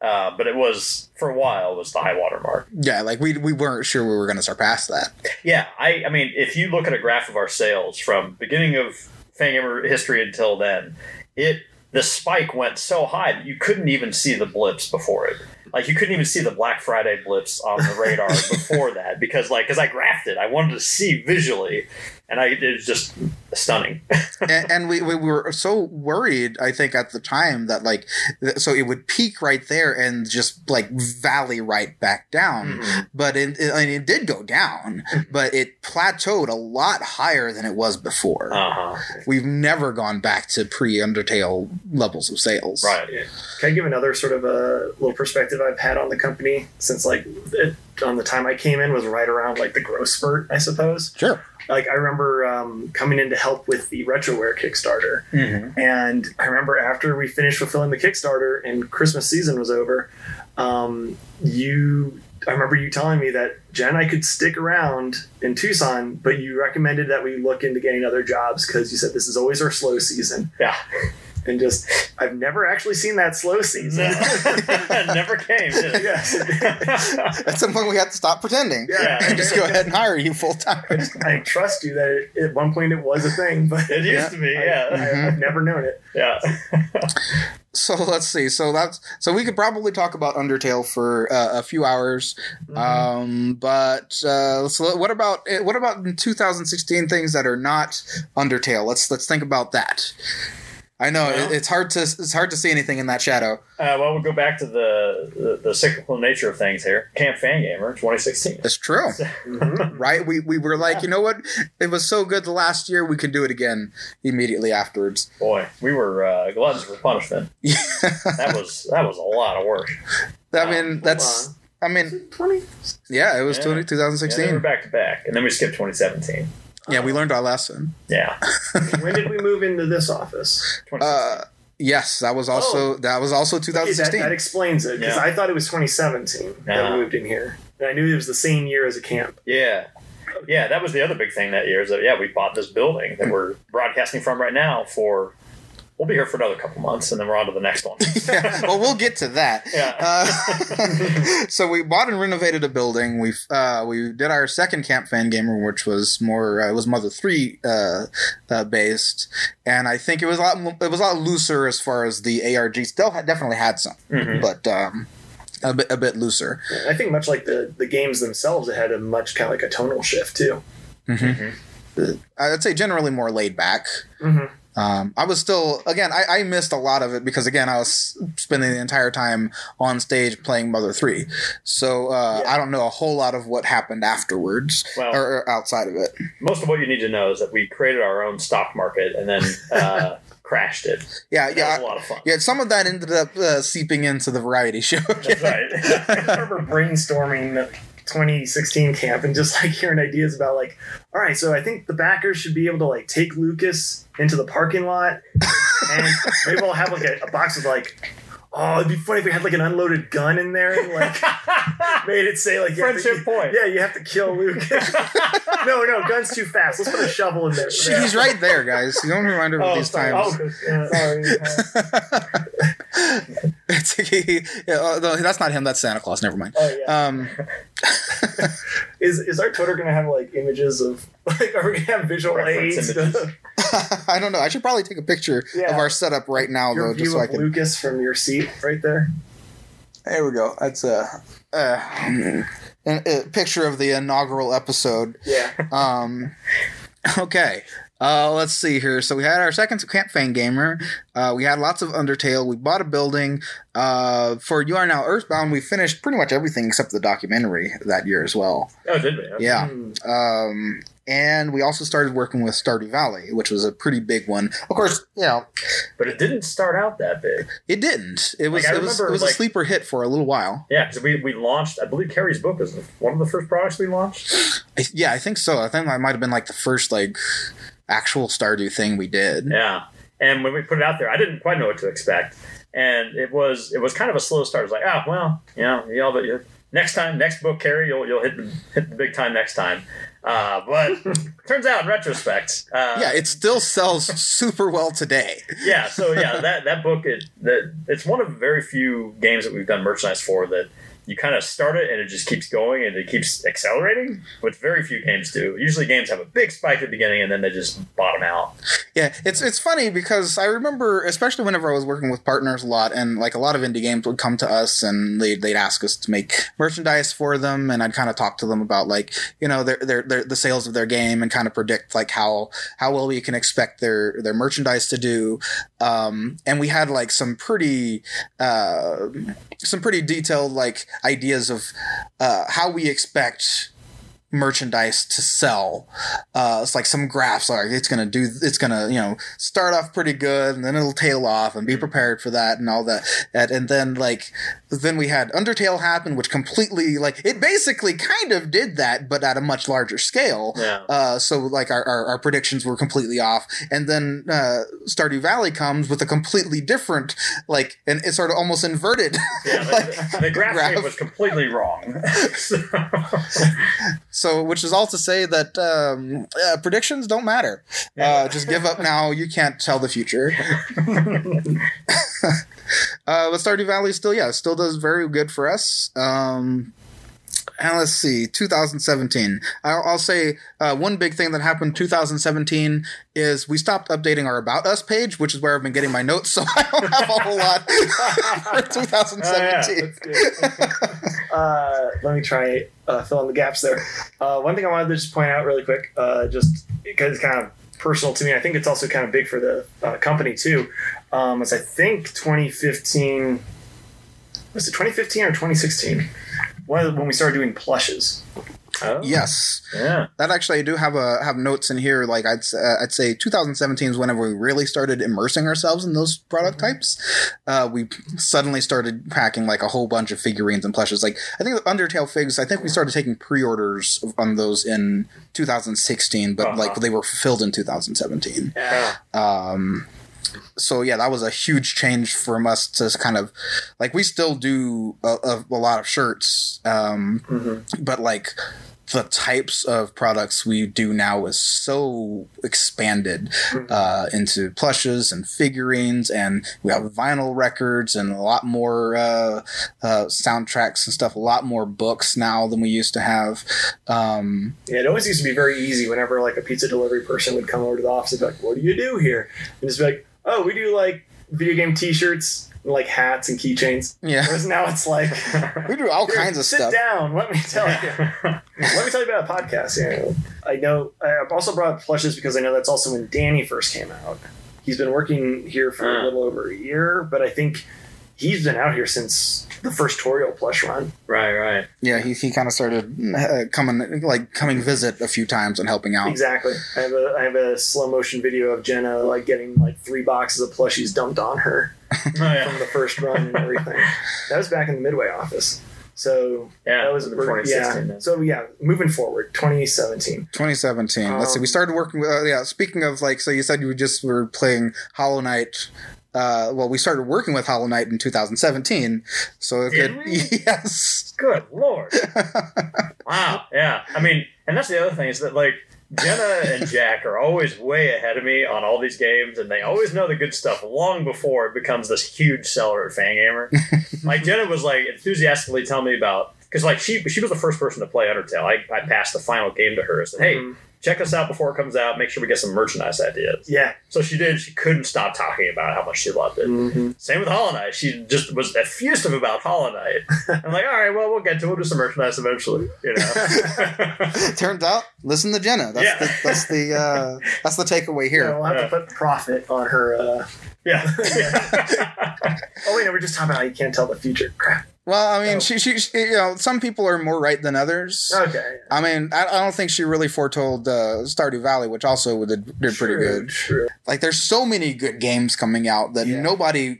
uh, but it was for a while was the high watermark. Yeah, like we we weren't sure we were going to surpass that. Yeah, I I mean, if you look at a graph of our sales from beginning of Fangamer history until then, it the spike went so high that you couldn't even see the blips before it. Like you couldn't even see the Black Friday blips on the radar *laughs* before that because like because I graphed it, I wanted to see visually, and I it was just stunning. *laughs* and, and we, we were so worried, I think, at the time that like, so it would peak right there and just like valley right back down. Mhm. But it, it, I mean, it did go down, but it plateaued a lot higher than it was before. Uh huh. We've never gone back to pre Undertale levels of sales. Right. Can I give another sort of a little perspective I've had on the company since like it, on the time I came in was right around like the growth spurt, I suppose. Sure. Like I remember um, coming in to help with the RetroWare Kickstarter, Mm-hmm. and I remember after we finished fulfilling the Kickstarter and Christmas season was over, um, you. I remember you telling me that Jen I could stick around in Tucson, but you recommended that we look into getting other jobs because you said this is always our slow season. Yeah. *laughs* And just, I've never actually seen that slow season. *laughs* Never came. Did it? yes. *laughs* At some point, we had to stop pretending Yeah. and just go ahead and hire you full time. I trust you that it, at one point it was a thing, but It used Yeah. to be. I, Yeah. I, I've never known it. Yeah. *laughs* So let's see. So that's so we could probably talk about Undertale for uh, a few hours. Um, but uh, so what about what about in 2016 things that are not Undertale? Let's let's think about that. I know Well- it, it's hard to it's hard to see anything in that shadow. Uh, well, we'll go back to the, the the cyclical nature of things here. Camp Fangamer 2016. It's true, *laughs* Mhm. right? We we were like, Yeah. you know what? It was so good the last year. We could do it again immediately afterwards. Boy, we were uh, gluttons for punishment. *laughs* That was that was a lot of work. I mean, that's. Hold I mean, 20? yeah, it was Yeah. 20, Yeah, they were 2016. back to back, and then we skipped 2017. Yeah, we learned our lesson. Yeah, *laughs* when did we move into this office? Uh, yes, that was also that was also Okay, that, 2016. that explains it because Yeah. I thought it was 2017 that we moved in here, and I knew it was the same year as a camp. yeah, yeah. That was the other big thing that year. Is that yeah, we bought this building that we're broadcasting from right now for. We'll be here for another couple months, and then we're on to the next one. *laughs* yeah, well, we'll get to that. Yeah. Uh, *laughs* so we bought and renovated a building. We uh, we did our second camp Fangamer, which was more uh, it was Mother Three uh, uh, based, and I think it was a lot it was a lot looser as far as the ARG. Still had, definitely had some, Mhm. but um, a bit a bit looser. I think much like the the games themselves, it had a much kind of like a tonal shift too. I'd say generally more laid back. Mm-hmm. Um, I was still again. I, I missed a lot of it because again I was spending the entire time on stage playing Mother Three, so uh, Yeah. I don't know a whole lot of what happened afterwards Well- or, or outside of it. Most of what you need to know is that we created our own stock market and then uh, *laughs* crashed it. Yeah, That yeah, was a lot of fun. yeah. Some of that ended up uh, seeping into the variety show. That's *laughs* *laughs* I right. remember brainstorming the 2016 camp and just like hearing ideas about like, all right, so I think the backers should be able to like take Lucas into the parking lot, and maybe we'll have like a, a box of like. Oh, it'd be funny if we had like an unloaded gun in there and like *laughs* made it say like you have to- Friendship point. Yeah, you have to kill Lucas. *laughs* no, no, gun's too fast. Let's put a shovel in there. Shit, He's right there, guys. You don't remind her of Oh, these sorry. times. Oh, yeah. Sorry. *laughs* It's, he, yeah, no, that's not him. That's Santa Claus. Never mind. Oh yeah. Um, Is is our Twitter gonna have like images of like are we gonna have visual aids? images. to- *laughs* I don't know. I should probably take a picture Yeah. of our setup right now, Your though, just so I can. Lucas from your seat right there. There we go. That's a, uh, a, a picture of the inaugural episode. Yeah. *laughs* Um, okay. Uh, let's see here. So we had our second Camp Fangamer. Uh, we had lots of Undertale. We bought a building. Uh, for You Are Now Earthbound, we finished pretty much everything except the documentary that year as well. Oh, did we? Okay. Yeah. Hmm. Um, and we also started working with Stardew Valley, which was a pretty big one. Of course, you know, But it didn't start out that big. it didn't. It was Like, it was, it was like- a sleeper hit for a little while. Yeah, because we, we launched, I believe Carrie's book was one of the first products we launched. I, yeah, I think so. I think that might have been like the first like actual Stardew thing we did. Yeah. And when we put it out there, I didn't quite know what to expect. And it was it was kind of a slow start. It was like, oh, well, you know, know, but you- next time, next book, Carrie, you'll, you'll hit, the, hit the big time next time. Uh, but *laughs* turns out, in retrospect, uh, Yeah, it still sells super well today. yeah so yeah that that book it that it's one of very few games that we've done merchandise for that you kind of start it and it just keeps going and it keeps accelerating which very few games do. Usually games have a big spike at the beginning and then they just bottom out. Yeah, it's it's funny because I remember, especially whenever I was working with partners a lot, and like a lot of indie games would come to us and they'd, they'd ask us to make merchandise for them, and I'd kind of talk to them about like you know their, their their the sales of their game and kind of predict like how how well we can expect their their merchandise to do, um, and we had like some pretty uh, some pretty detailed like ideas of uh, how we expect merchandise to sell. Uh, it's like some graphs are. it's gonna do it's gonna you know start off pretty good and then it'll tail off and be prepared for that and all that and, and then like then we had Undertale happen which completely like it basically kind of did that but at a much larger scale. yeah Uh, so like our, our, our predictions were completely off, and then uh, Stardew Valley comes with a completely different, like, and it's sort of almost inverted. yeah like, *laughs* the, the graph, graph. was completely wrong *laughs* So- *laughs* So, which is all to say that um, uh, predictions don't matter. Uh, just give up now. You can't tell the future. *laughs* *laughs* uh, but Stardew Valley still, yeah, still does very good for us. Um, let's see, 2017. I'll, I'll say uh, one big thing that happened 2017 is we stopped updating our About Us page, which is where I've been getting my notes, *laughs* so I don't have a whole lot *laughs* for *laughs* 2017. That's good. uh, let me try uh, fill in the gaps there. Uh, one thing I wanted to just point out really quick, uh, just because it's kind of personal to me. I think it's also kind of big for the uh, company too. Um, is I think 2015 was it 2015 or 2016? One of the- when we started doing plushes. Oh, Yes. yeah That actually, I do have a have notes in here. Like I'd uh, I'd say 2017 is whenever we really started immersing ourselves in those product types. Uh, we suddenly started packing like a whole bunch of figurines and plushes. Like I think the Undertale figs. I think we started taking pre-orders on those in 2016, but like Uh-huh. they were fulfilled in 2017. Yeah. Um, so yeah, that was a huge change from us to kind of like we still do a, a, a lot of shirts, um, Mhm. but like the types of products we do now is so expanded uh, into plushes and figurines, and we have vinyl records and a lot more uh, uh, soundtracks and stuff. A lot more books now than we used to have. Um, Yeah, it always used to be very easy whenever like a pizza delivery person would come over to the office and be like, "What do you do here?" And just be like, "Oh, we do like video game T-shirts, like hats and keychains." yeah, Whereas now it's like, *laughs* we do all kinds of sit stuff. Sit down. Let me tell you. *laughs* Let me tell you about a podcast. Yeah, I know. I've also brought up plushes because I know that's also when Danny first came out. He's been working here for a Ah. little over a year, but I think he's been out here since the first Toriel plush run. right right Yeah, he, he kind of started uh, coming like coming visit a few times and helping out. Exactly. I have a I have a slow motion video of Jenna like getting like three boxes of plushies dumped on her *laughs* oh, from the first run and everything. that was back in the Midway office. So yeah that was before yeah. 2016 then. So yeah, moving forward, 2017. 2017. Let's see. We Um, started working with. Uh, yeah. Speaking of like, so you said you just were playing Hollow Knight. Uh, well, we started working with Hollow Knight in 2017. So it Did could, we? *laughs* yes. Good lord. *laughs* wow. Yeah. I mean, and that's the other thing is that like Jenna and Jack are always way ahead of me on all these games, and they always know the good stuff long before it becomes this huge seller at Fangamer. *laughs* like Jenna was like enthusiastically telling me about because like she she was the first person to play Undertale. I, I passed the final game to her. and said, "Hey, Mhm. Check us out before it comes out. Make sure we get some merchandise ideas." Yeah. So she did. She couldn't stop talking about how much she loved it. Mm-hmm. Same with Hollow Knight. She just was effusive about Hollow Knight. *laughs* I'm like, all right, well, we'll get to it. We'll do some merchandise eventually, you know. *laughs* Turns out, listen to Jenna. That's Yeah. the that's the uh, that's the takeaway Yeah, here. we'll have Yeah. to put profit on her. Uh... yeah. *laughs* yeah. Oh wait, no, we're just talking about how you can't tell the future. Crap. Well, I mean, she, she, she, you know, some people are more right than others. Okay. I mean, I, I don't think she really foretold uh, Stardew Valley, which also did, did pretty good. True. Like, there's so many good games coming out that Yeah. nobody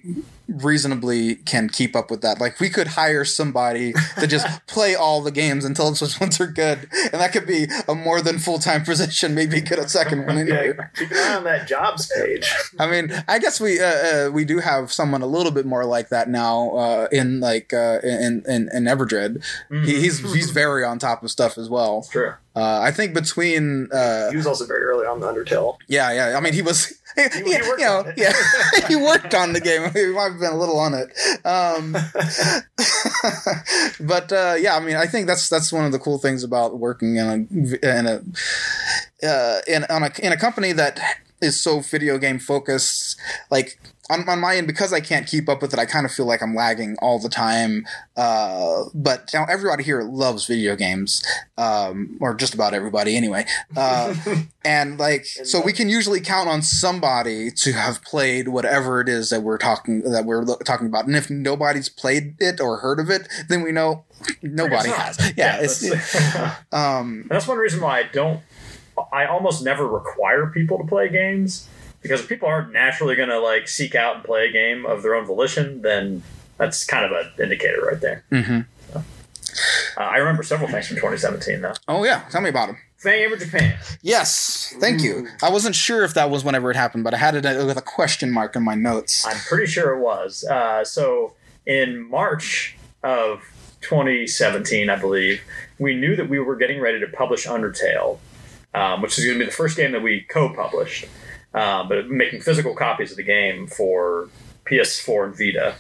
reasonably can keep up with that. Like, we could hire somebody to just *laughs* play all the games and tell us which ones are good, and that could be a more than full time *laughs* position. Maybe get a second one anyway. Yeah, keep an eye on that jobs page. I mean, I guess we uh, uh, we do have someone a little bit more like that now uh, in like uh, in, in in Everdread. He, he's he's very on top of stuff as well. True. Uh, I think between uh, He was also very early on the Undertale. yeah yeah I mean he was *laughs* he, he worked you know yeah. *laughs* *laughs* He worked on the game. He might have been a little on it. Um, but uh, yeah I mean I think that's that's one of the cool things about working in a in a uh, in on a in a company that is so video game focused like on, on my end because I can't keep up with it I kind of feel like I'm lagging all the time. Uh, but now everybody here loves video games um, or just about everybody anyway. Uh, *laughs* and like so we can usually count on somebody to have played whatever it is that we're talking that we're lo- talking about. And if nobody's played it or heard of it then we know nobody has. yeah, it's that's, *laughs* um that's one reason why I don't. I almost never require people to play games because if people aren't naturally going to like seek out and play a game of their own volition, then that's kind of an indicator right there. Mm-hmm. Uh, I remember several things from 2017 though. oh yeah tell me about him Fangamer Japan. Yes, thank you. I wasn't sure if that was whenever it happened, but I had it with a question mark in my notes. I'm pretty sure it was. Uh, so in March of 2017, I believe, we knew that we were getting ready to publish Undertale, um, which is going to be the first game that we co-published, uh, but making physical copies of the game for PS4 and Vita,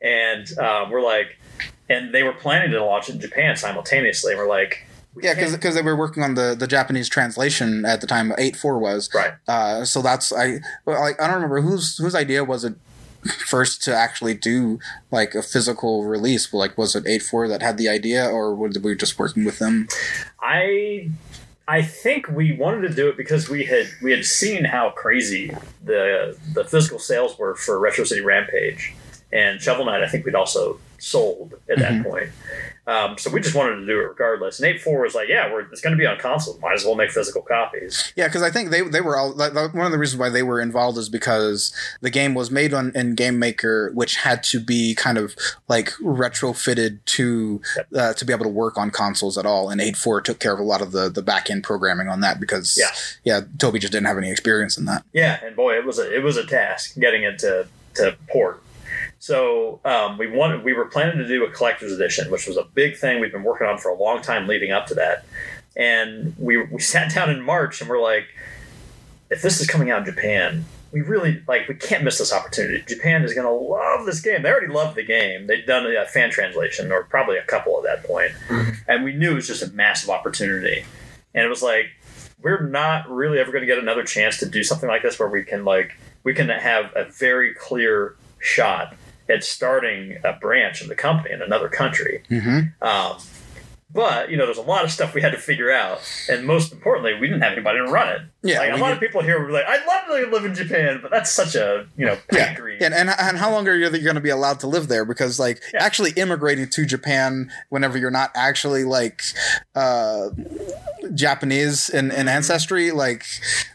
and uh, we're like, and they were planning to launch it in Japan simultaneously. And we're like, we Yeah, because they were working on the, the Japanese translation at the time. Eight four was right. uh, so that's I well, like I don't remember whose whose idea was it first to actually do like a physical release. Like was it eight four that had the idea, or were we just working with them? I I think we wanted to do it because we had we had seen how crazy the the physical sales were for Retro City Rampage and Shovel Knight. I think we'd also sold at that Mhm. point. Um, so we just wanted to do it regardless. And eight four was like, yeah, we're, it's going to be on console. Might as well make physical copies. Yeah, because I think they they were all like, one of the reasons why they were involved is because the game was made on in Game Maker, which had to be kind of like retrofitted to uh, to be able to work on consoles at all. And eight four took care of a lot of the the back end programming on that because Yeah. yeah, Toby just didn't have any experience in that. Yeah, and boy, it was a it was a task getting it to to port. So um, we wanted we were planning to do a collector's edition, which was a big thing we've been working on for a long time leading up to that. And we we *laughs* sat down in March and we're like, if this is coming out in Japan, we really like we can't miss this opportunity. Japan is going to love this game. They already loved the game. They'd done a fan translation or probably a couple at that point. point, and we knew it was just a massive opportunity. And it was like we're not really ever going to get another chance to do something like this where we can like we can have a very clear shot at starting a branch of the company in another country. Mm-hmm. Um, but you know, there's a lot of stuff we had to figure out, and most importantly, we didn't have anybody to run it. Yeah, like a lot did- of people here were like, "I'd love to live in Japan," but that's such a you know Yeah. dream. And, and and how long are you going to be allowed to live there? Because like Yeah. actually immigrating to Japan whenever you're not actually like uh, Japanese in, in ancestry, like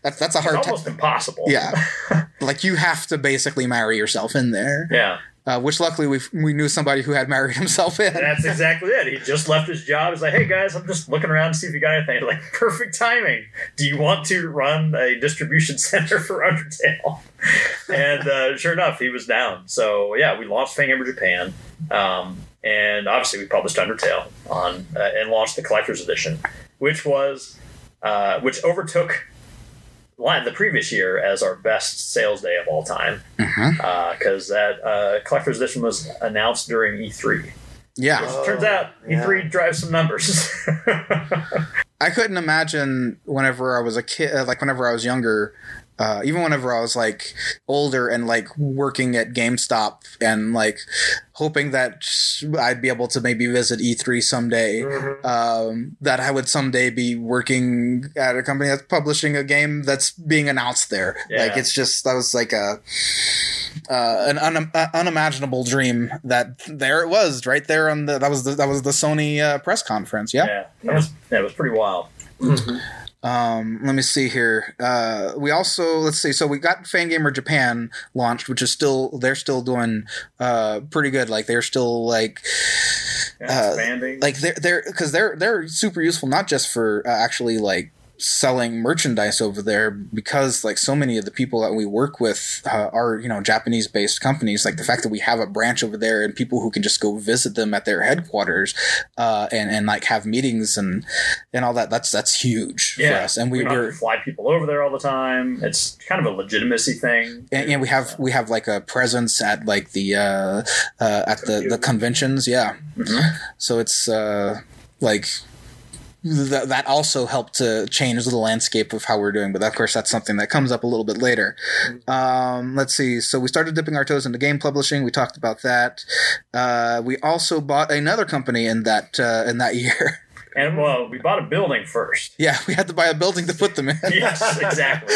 that's that's a it's hard. ta- almost impossible. Yeah. *laughs* like you have to basically marry yourself in there. yeah. Uh, which luckily we we knew somebody who had married *laughs* himself in. That's exactly it. He just left his job. He's like, "Hey guys, I'm just looking around to see if you got anything." *laughs* Like, perfect timing. Do you want to run a distribution *laughs* center for Undertale? and uh, sure enough, he was down. So yeah, we launched Fangamer Japan, um, and obviously we published Undertale on uh, and launched the collector's edition, which was uh, which overtook the previous year as our best sales day of all time because that uh, collector's edition was announced during E E3. Yeah, Oh, Turns out. E3 drives some numbers. *laughs* I couldn't imagine whenever I was a kid, uh, like whenever I was younger, uh, even whenever I was like older and like working at GameStop and like hoping that I'd be able to maybe visit E3 someday. Mhm. Um, that I would someday be working at a company that's publishing a game that's being announced there. Yeah. Like it's just that was like a uh, an un- uh, unimaginable dream that there it was right there on the that was the, that was the Sony uh, press conference. Yeah. Yeah, that was that was pretty wild. Mhm. Um, let me see here. Uh, we also let's see. So we got Fangamer Japan launched, which is still they're still doing uh pretty good. Like they're still like Yeah, Uh, expanding. like they're they're because they're they're super useful not just for uh, actually like selling merchandise over there because like so many of the people that we work with uh, are you know Japanese based companies like the fact that we have a branch over there and people who can just go visit them at their headquarters uh, and and like have meetings and and all that that's that's huge for us and we we were fly people over there all the time. It's kind of a legitimacy thing. and, and we have we have like a presence at like the uh, uh at the the conventions yeah Mhm. so it's uh like th- that also helped to change the landscape of how we're doing but of course that's something that comes up a little bit later um let's see so we started dipping our toes into game publishing we talked about that uh we also bought another company in that uh in that year *laughs* And well, we bought a building first. yeah we had to buy a building to put them in *laughs* yes, exactly.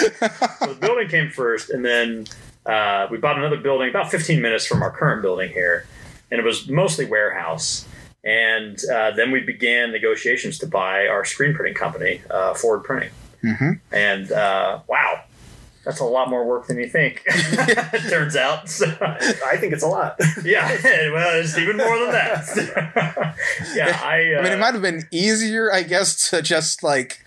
So the building came first, and then uh, we bought another building about 15 minutes from our current building here, and it was mostly warehouse. And uh, then we began negotiations to buy our screen printing company, uh, Forward Printing. hmm And uh, wow, that's a lot more work than you think. *laughs* it turns out. *laughs* So, I think it's a lot. *laughs* yeah, well, it's even more than that. yeah, I. Uh, I mean, it might have been easier, I guess, to just like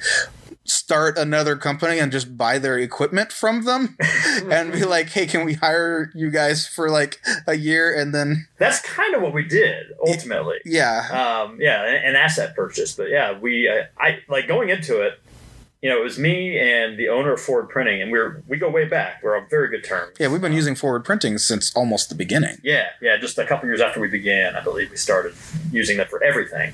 start another company and just buy their equipment from them *laughs* and be like, hey, can we hire you guys for like a year? And then, that's kind of what we did ultimately. yeah. um, yeah, an asset purchase. But yeah, we, uh, I like going into it. You know, it was me and the owner of Forward Printing, and we're we go way back. We're on very good terms. Yeah, we've been using forward printing since almost the beginning. Yeah, yeah. Just a couple years after we began, I believe we started using them for everything.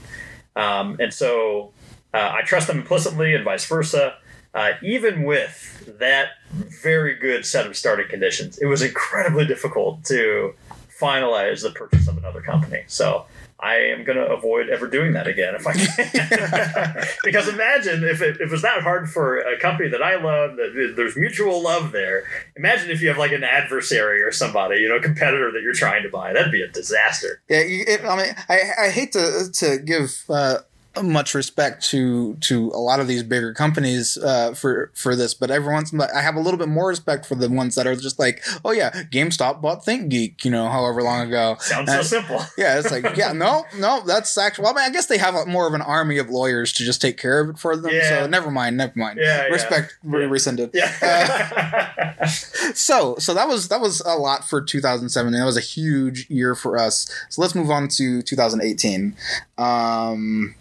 Um, and so uh, I trust them implicitly, and vice versa. Uh, even with that very good set of starting conditions, it was incredibly difficult to finalize the purchase of another company. So I am going to avoid ever doing that again if I can. *laughs* because imagine if it, if it was that hard for a company that I love, that there's mutual love there. Imagine if you have like an adversary or somebody, you know, competitor that you're trying to buy. That'd be a disaster. Yeah, it, I mean, I, I hate to to give uh, much respect to to a lot of these bigger companies uh, for for this, but every once in a- I have a little bit more respect for the ones that are just like, oh yeah, GameStop bought ThinkGeek, you know, however long ago. Sounds Uh, so simple. *laughs* Yeah, it's like, yeah, no, no, that's actually. Well, I mean, I guess they have a, more of an army of lawyers to just take care of it for them. Yeah. So never mind, never mind. Yeah, yeah. Respect re- rescinded. Yeah. *laughs* So, so that was that was a lot for 2017. That was a huge year for us. So let's move on to 2018. Um,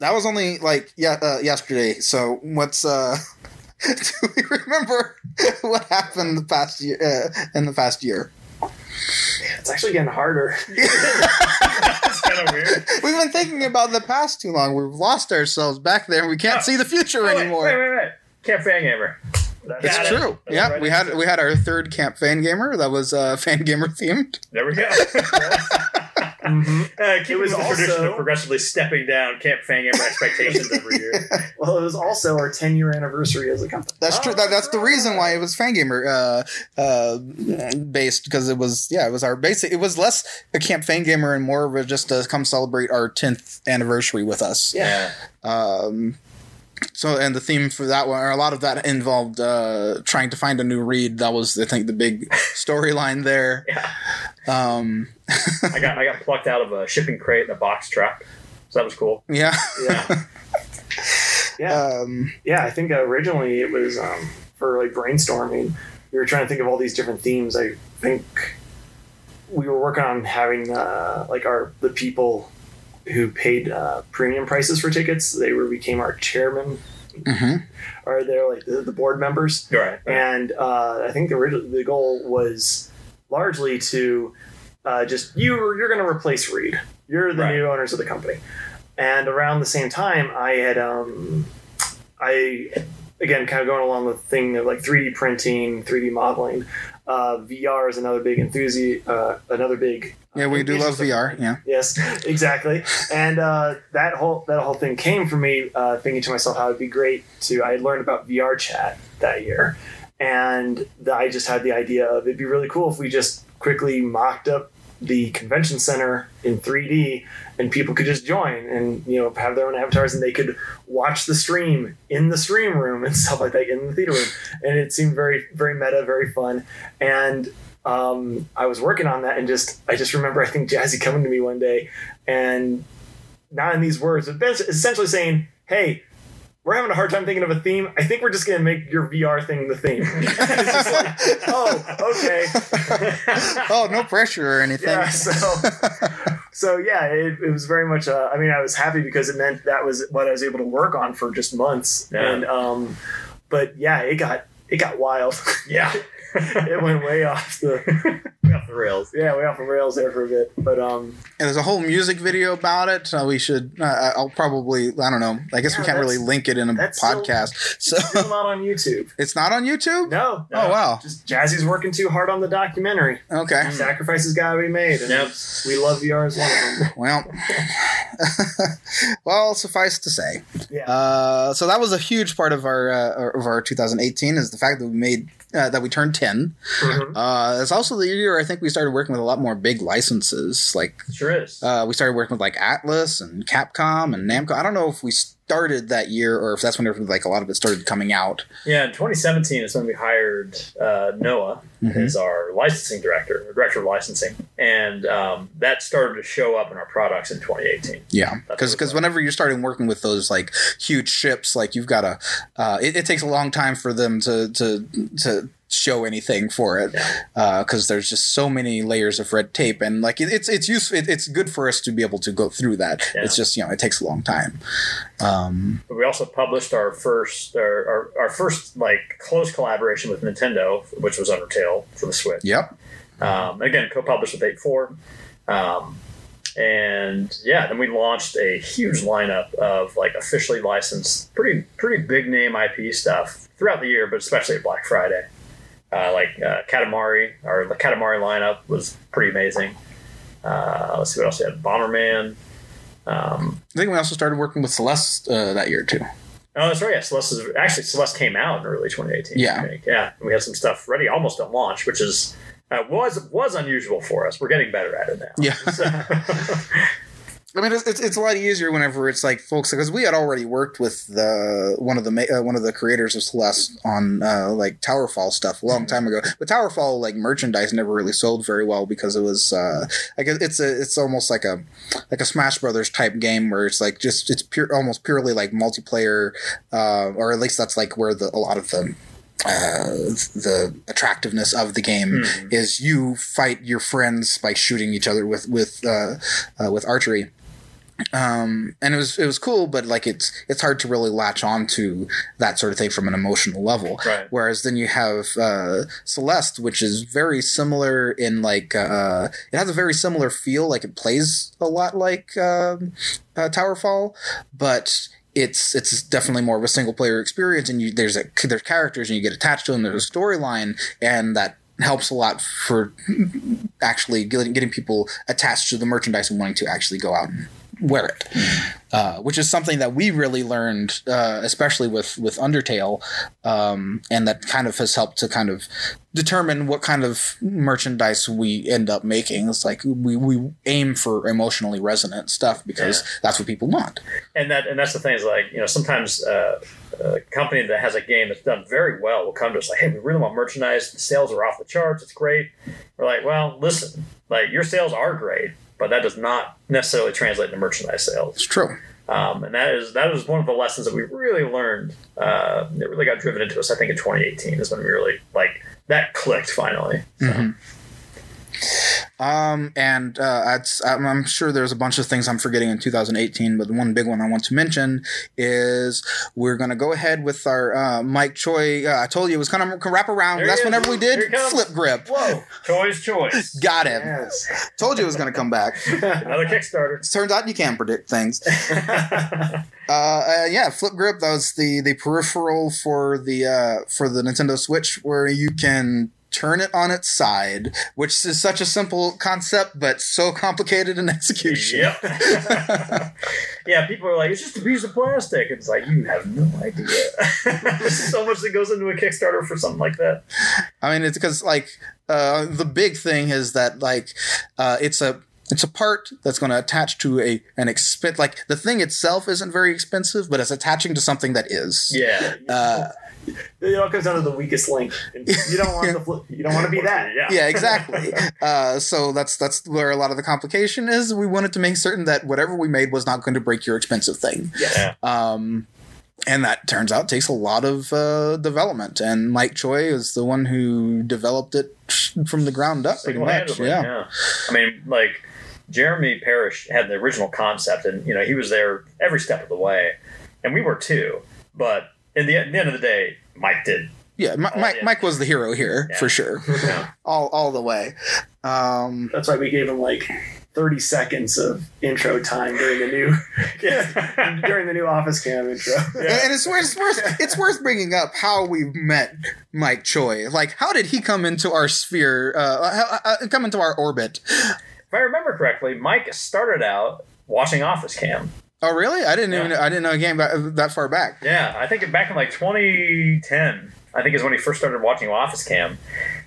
that was only like yeah uh, yesterday. So what's uh? *laughs* Do we remember *laughs* what happened the past year uh, in the past year? It's actually getting harder. *laughs* It's kind of weird. We've been thinking about the past too long. We've lost ourselves back there. and We can't Oh. see the future Oh, wait, anymore. Wait, wait, wait. Camp Fangamer. That's It's it. true. Yeah, right we had we had our third camp Fangamer that was uh, Fangamer themed. There we go. Mhm. *laughs* Uh, It was with the tradition also- of progressively stepping down Camp Fangamer expectations every year. *laughs* Well, it was also our 10 year anniversary as a company. That's true. Oh, That, that's the reason why it was Fangamer uh, uh, based because it was yeah it was our basic. It was less a Camp Fangamer and more of a just to come celebrate our tenth anniversary with us. Yeah. Um, so and the theme for that one, or a lot of that involved uh, trying to find a new Reid. That was I think the big *laughs* storyline there. Yeah. Um, I got I got plucked out of a shipping crate in a box truck. So that was cool. yeah. Yeah. *laughs* Yeah. Um, Yeah, I think originally it was um, for like brainstorming. We were trying to think of all these different themes. I think we were working on having uh, like our the people who paid uh, premium prices for tickets. They were became our chairman, mhm. or they're like the, the board members. You're right. And uh, I think the original the goal was largely to uh, just you you're going to replace Reid. You're the Right. new owners of the company. And around the same time, I had um, I again, kind of going along with the thing of like 3D printing, 3D modeling. Uh, VR is another big enthusiast, uh, another big. Yeah, we do love VR. Yeah. Yes, *laughs* exactly. And uh, that whole that whole thing came from me uh, thinking to myself how it'd be great to. I had learned about VR chat that year, and the, I just had the idea of it'd be really cool if we just quickly mocked up the convention center in 3D, and people could just join and you know have their own avatars, and they could watch the stream in the stream room and *laughs* stuff like that in the theater room. And it seemed very very meta, very fun, and um, I was working on that and just I just remember I think Jazzy coming to me one day and not in these words, but essentially saying, "Hey, we're having a hard time thinking of a theme. I think we're just gonna make your VR thing the theme." *laughs* it's just like, oh, okay, *laughs* oh, no pressure or anything. yeah. So, *laughs* so yeah, it, it was very much. Uh, I mean, I was happy because it meant that was what I was able to work on for just months, Yeah. and um, but yeah, it got it got wild. Yeah. *laughs* it went way off the off the rails. yeah, way off the rails there for a bit. But um, And there's a whole music video about it. So we should. Uh, I'll probably. I don't know. I guess we can't really link it in a that's still- podcast. *laughs* so still not on YouTube. it's not on YouTube. No, Oh wow. just Jazzy's working too hard on the documentary. Okay. Sacrifices got to be made. And Yep. we love VR as one of them. *laughs* Well, well, suffice to say, Yeah. uh, so that was a huge part of our uh, of our 2018 is the fact that we made uh, that we turned 10. Mhm. Uh, it's also the year I think we started working with a lot more big licenses. Like Sure is. uh, we started working with like Atlus and Capcom and Namco. I don't know if we started that year or if that's when like a lot of it started coming out. yeah, in 2017 is when we hired uh, Noah Mhm. as our licensing director, or director of licensing, and um, that started to show up in our products in 2018. Yeah, because like. whenever you're starting working with those like huge ships, like you've got to, uh, it, it takes a long time for them to to to show anything for it because there's just so many layers of red tape and like it, it's it's useful it, it's good for us to be able to go through that Yeah. it's just you know it takes a long time um But we also published our first our, our, our first like close collaboration with Nintendo, which was Undertale for the Switch. yep Um, again, co-published with 8-4. Um, and yeah, then we launched a huge lineup of like officially licensed, pretty pretty big name IP stuff throughout the year, but especially at Black Friday. Uh, like uh, Katamari, our the Katamari lineup was pretty amazing. Uh, let's see what else we had. Bomberman. Um, i think we also started working with celeste uh, that year too oh, that's right. Yeah, Celeste is, actually Celeste came out in early 2018. Yeah. Yeah. We had some stuff ready almost at launch, which is uh, was was unusual for us. We're getting better at it now. Yeah. *laughs* So- I mean, it's, it's, a lot easier whenever it's like folks because we had already worked with the one of the uh, one of the creators of Celeste on uh, like Towerfall stuff a long time ago. But Towerfall like merchandise never really sold very well because it was uh, like it's a it's almost like a like a Smash Brothers type game where it's like just it's pure almost purely like multiplayer, uh, or at least that's like where the a lot of the uh, the attractiveness of the game Hmm. is you fight your friends by shooting each other with with uh, uh, with archery um and it was it was cool but like it's it's hard to really latch on to that sort of thing from an emotional level Right. whereas then you have uh celeste which is very similar in like uh it has a very similar feel like it plays a lot like um uh, towerfall but it's it's definitely more of a single player experience and you there's a there's characters and you get attached to them there's a storyline and that helps a lot for actually getting, getting people attached to the merchandise and wanting to actually go out and wear it, uh, which is something that we really learned, uh, especially with with Undertale, um, and that kind of has helped to kind of determine what kind of merchandise we end up making. It's like we we aim for emotionally resonant stuff because that's what people want. and that and that's the thing is like you know sometimes uh, a company that has a game that's done very well will come to us like hey we really want merchandise the sales are off the charts it's great we're like well listen like your sales are great but that does not necessarily translate to merchandise sales It's true. um, and that is that is one of the lessons that we really learned uh, that really got driven into us I think in 2018 is when we really like that clicked finally so, Mhm. Um, and uh, I'm, I'm sure there's a bunch of things I'm forgetting in 2018, but the one big one I want to mention is we're going to go ahead with our uh, Mike Choi. Uh, I told you it was kind of wrap around. There That's whenever we did Here he comes. flip grip. Whoa! Choi's choice. Got him. Yes. Told you it was going to come back. *laughs* Another Kickstarter. Turns out you can predict things. *laughs* Uh, uh, yeah, Flip Grip. That was the the peripheral for the uh, for the Nintendo Switch, where you can turn it on its side, which is such a simple concept, but so complicated in execution. Yep. *laughs* yeah, people are like, it's just a piece of plastic. It's like, you have no idea. There's *laughs* so much that goes into a Kickstarter for something like that. I mean, it's because like uh, the big thing is that like uh, it's a it's a part that's going to attach to a an expense. Like the thing itself isn't very expensive, but it's attaching to something that is. Yeah. Uh, *laughs* It all comes down to the weakest link. And you don't want the flip, you don't want to be that. Yeah. yeah, exactly. Uh, so that's that's where a lot of the complication is. We wanted to make certain that whatever we made was not going to break your expensive thing. Yeah. Um, and that turns out takes a lot of uh, development. And Mike Choi is the one who developed it from the ground up, pretty much. Single-handedly, Yeah. yeah. I mean, like Jeremy Parrish had the original concept, and you know he was there every step of the way, and we were too. But in the, at the end of the day, Mike did. Yeah, Mi- Oh, Mike, yeah. Mike was the hero here Yeah. for sure, *laughs* Yeah. all all the way. Um, That's why we gave him like 30 seconds of intro time during the new *laughs* *laughs* during the new office cam intro. and, and it's worth, it's worth it's worth bringing up how we met Mike Choi. Like, how did he come into our sphere? Uh, uh, come into our orbit? If I remember correctly, Mike started out watching Office Cam. Oh, really? I didn't even Yeah. I didn't know a game that, that far back. Yeah, I think back in like 2010, I think is when he first started watching Office Cam,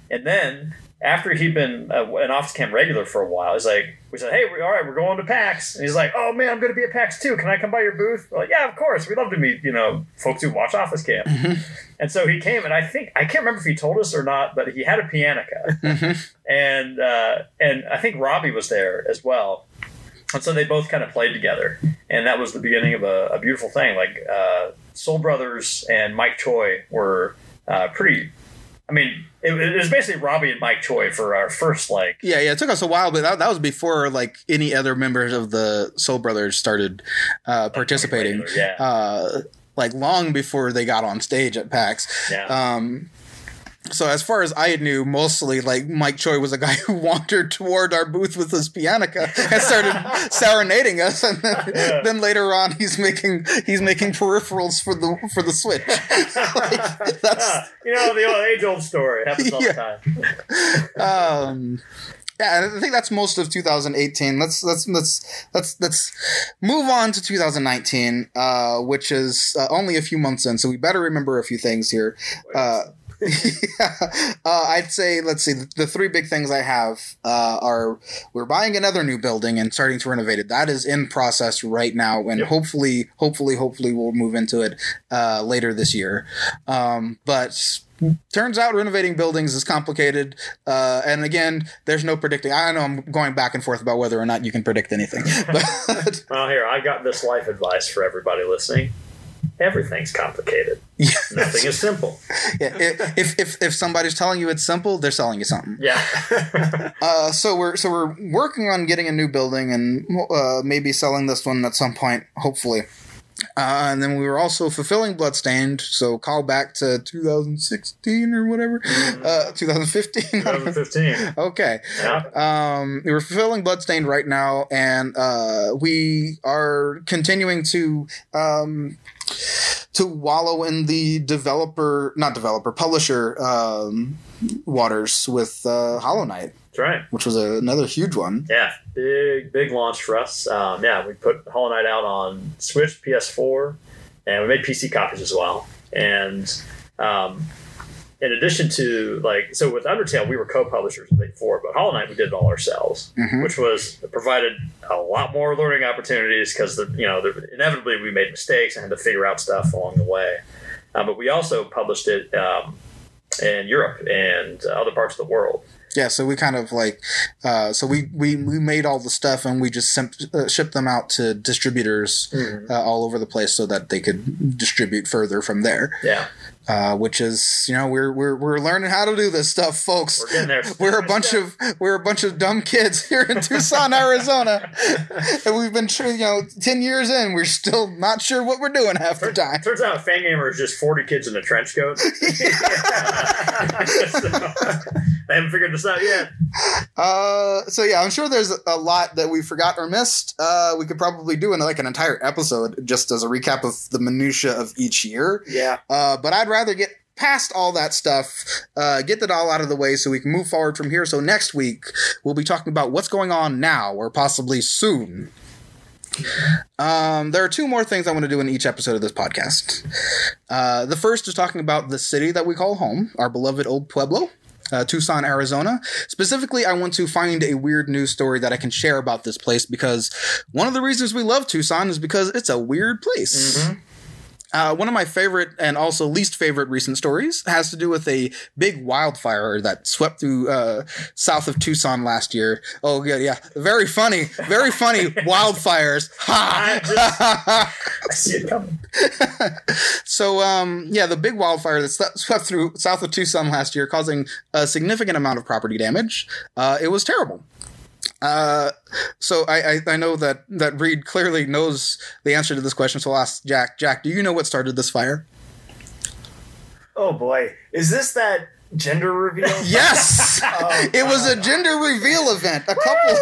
and then after he'd been uh, an Office Cam regular for a while, he's like, we said, hey, we, all right, we're going to PAX, and he's like, oh man, I'm going to be at PAX too. Can I come by your booth? We're like, yeah, of course. We'd love to meet you know folks who watch Office Cam. And so he came, and I think I can't remember if he told us or not, but he had a pianica, Mhm. and uh, and I think Robbie was there as well. And so they both kind of played together, and that was the beginning of a, a beautiful thing. Like uh, Soul Brothers and Mike Choi were uh, pretty. I mean, it, it was basically Robbie and Mike Choi for our first like. Yeah, yeah. It took us a while, but that, that was before like any other members of the Soul Brothers started uh, participating. regular, yeah, Uh, like long before they got on stage at PAX. yeah. Um, so as far as I knew, mostly like Mike Choi was a guy *laughs* who wandered toward our booth with his pianica and started *laughs* serenading us, and then, Yeah. then later on he's making he's making peripherals for the for the Switch. *laughs* like, that's Ah, you know the old age old story happens all Yeah. the time. um yeah i think that's most of 2018 let's let's let's let's let's move on to 2019 uh which is uh, only a few months in so we better remember a few things here uh yeah. *laughs* uh, I'd say, let's see, the, three big things I have uh, are we're buying another new building and starting to renovate it. That is in process right now, and Yep. hopefully, hopefully, hopefully, we'll move into it uh, later this year. Um, but turns out renovating buildings is complicated. Uh, and again, there's no predicting. I know I'm going back and forth about whether or not you can predict anything, *laughs* but *laughs* Well, here I got this life advice for everybody listening. Everything's complicated. yeah, Nothing is simple. yeah, if, if if somebody's telling you it's simple, they're selling you something. Yeah. *laughs* Uh, so we're so we're working on getting a new building and uh, maybe selling this one at some point, hopefully. Uh, and then we were also fulfilling Bloodstained, so call back to 2016 or whatever, uh, 2015. *laughs* 2015. okay. Yeah. Um, we're fulfilling Bloodstained right now, and uh, we are continuing to um, to wallow in the developer, not developer, publisher um, waters with uh, Hollow Knight, That's right. which was a, another huge one. Yeah, big big launch for us. Um, yeah, we put Hollow Knight out on Switch, PS4, and we made PC copies as well. And um, in addition to like, so with Undertale, we were co-publishers with Big Four, but Hollow Knight we did it all ourselves, Mhm. which was provided a lot more learning opportunities because the you know the, inevitably we made mistakes and had to figure out stuff along the way. Uh, but we also published it um, in Europe and other parts of the world. Yeah, so we kind of like, uh, so we, we, we made all the stuff and we just simp- uh, shipped them out to distributors uh, all over the place so that they could distribute further from there. Yeah. Uh, which is you know we're we're we're learning how to do this stuff, folks. We're there. We're a bunch of we're a bunch of dumb kids *laughs* here in Tucson, *laughs* Arizona, and we've been you know ten years in. We're still not sure what we're doing half the time. turns out Fangamer is just 40 kids in a trench coat. *laughs* So, they haven't figured this out yet. Uh, so yeah, I'm sure there's a lot that we forgot or missed. Uh, we could probably do in like an entire episode just as a recap of the minutia of each year. Yeah. Uh, but I'd rather get past all that stuff, uh, get that all out of the way so we can move forward from here. So next week we'll be talking about what's going on now or possibly soon. Um, there are two more things I want to do in each episode of this podcast. Uh, the first is talking about the city that we call home, our beloved old Pueblo. Uh, Tucson, Arizona. Specifically, I want to find a weird news story that I can share about this place because one of the reasons we love Tucson is because it's a weird place. Uh, one of my favorite and also least favorite recent stories has to do with a big wildfire that swept through uh, south of Tucson last year. Oh, yeah, yeah. Very funny. Very funny *laughs* wildfires. Ha! *laughs* I see it coming. so, um, yeah, the big wildfire that swept through south of Tucson last year, causing a significant amount of property damage. Uh, it was terrible. Uh, so I, I, I know that, that Reid clearly knows the answer to this question, so I'll ask Jack. Jack, do you know what started this fire? Oh boy, is this that gender reveal? *laughs* Yes, *laughs* Oh, it was a gender reveal event. A couple.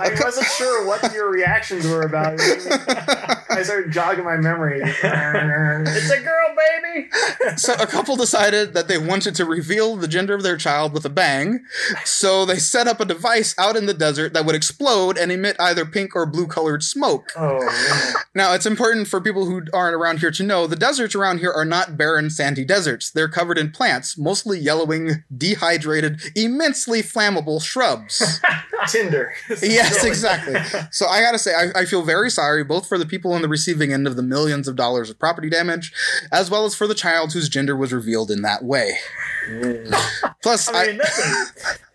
I wasn't sure what your reactions were about. *laughs* I started jogging my memory. It's a girl, baby. So a couple decided that they wanted to reveal the gender of their child with a bang. So they set up a device out in the desert that would explode and emit either pink or blue colored smoke. oh man. Now, it's important for people who aren't around here to know the deserts around here are not barren, sandy deserts. They're covered in plants, mostly dehydrated, immensely flammable shrubs. *laughs* Tinder. yes, exactly. So I gotta say, I, I feel very sorry both for the people on the receiving end of the millions of dollars of property damage, as well as for the child whose gender was revealed in that way. Mm. Plus, I mean, a,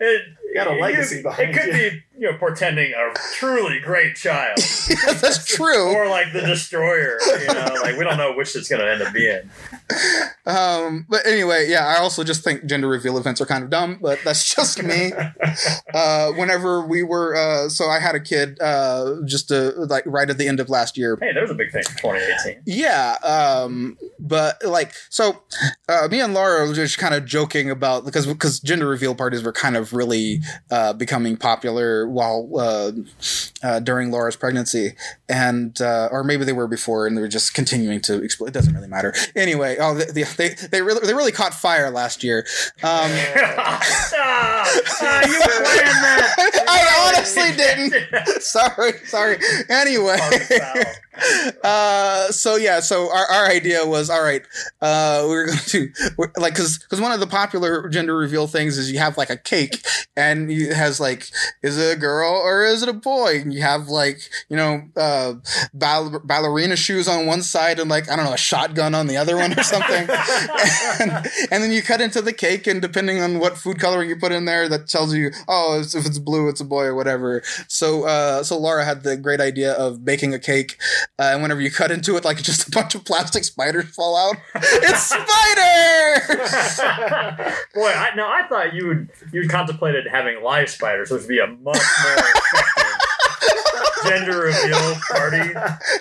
it, Got a legacy you- legacy It could you. be, you know, portending a truly great child, *laughs* that's true. or like the destroyer. You know, like we don't know which it's going to end up being. Um, but anyway, yeah, I also just think gender reveal events are kind of dumb, but that's *laughs* just me. uh, whenever we were, uh, so I had a kid, uh, just uh, like right at the end of last year. Hey, that was a big thing for 2018. Yeah, um, but like, so uh, me and Laura were just kind of joking about because because gender reveal parties were kind of really uh, becoming popular while uh, uh, during Laura's pregnancy, and uh, or maybe they were before, and they were just continuing to explode. It doesn't really matter. Anyway, oh, they they, they really they really caught fire last year. Um, ah, *laughs* you planned that. I honestly didn't. *laughs* sorry, sorry. Anyway. Uh so yeah so our, our idea was all right uh we were going to we're, like because because one of the popular gender reveal things is you have like a cake and it has like is it a girl or is it a boy? And you have like you know uh ball- ballerina shoes on one side and like i don't know a shotgun on the other one or something. *laughs* And, and then you cut into the cake and depending on what food coloring you put in there that tells you oh it's- if it's blue it's a boy or whatever. So uh so laura had the great idea of baking a cake uh, and whenever you cut into it like just a bunch of plastic spiders fall out it's spiders. *laughs* Boy, I, now I thought you would you contemplated having live spiders, which would be a much more gender reveal party.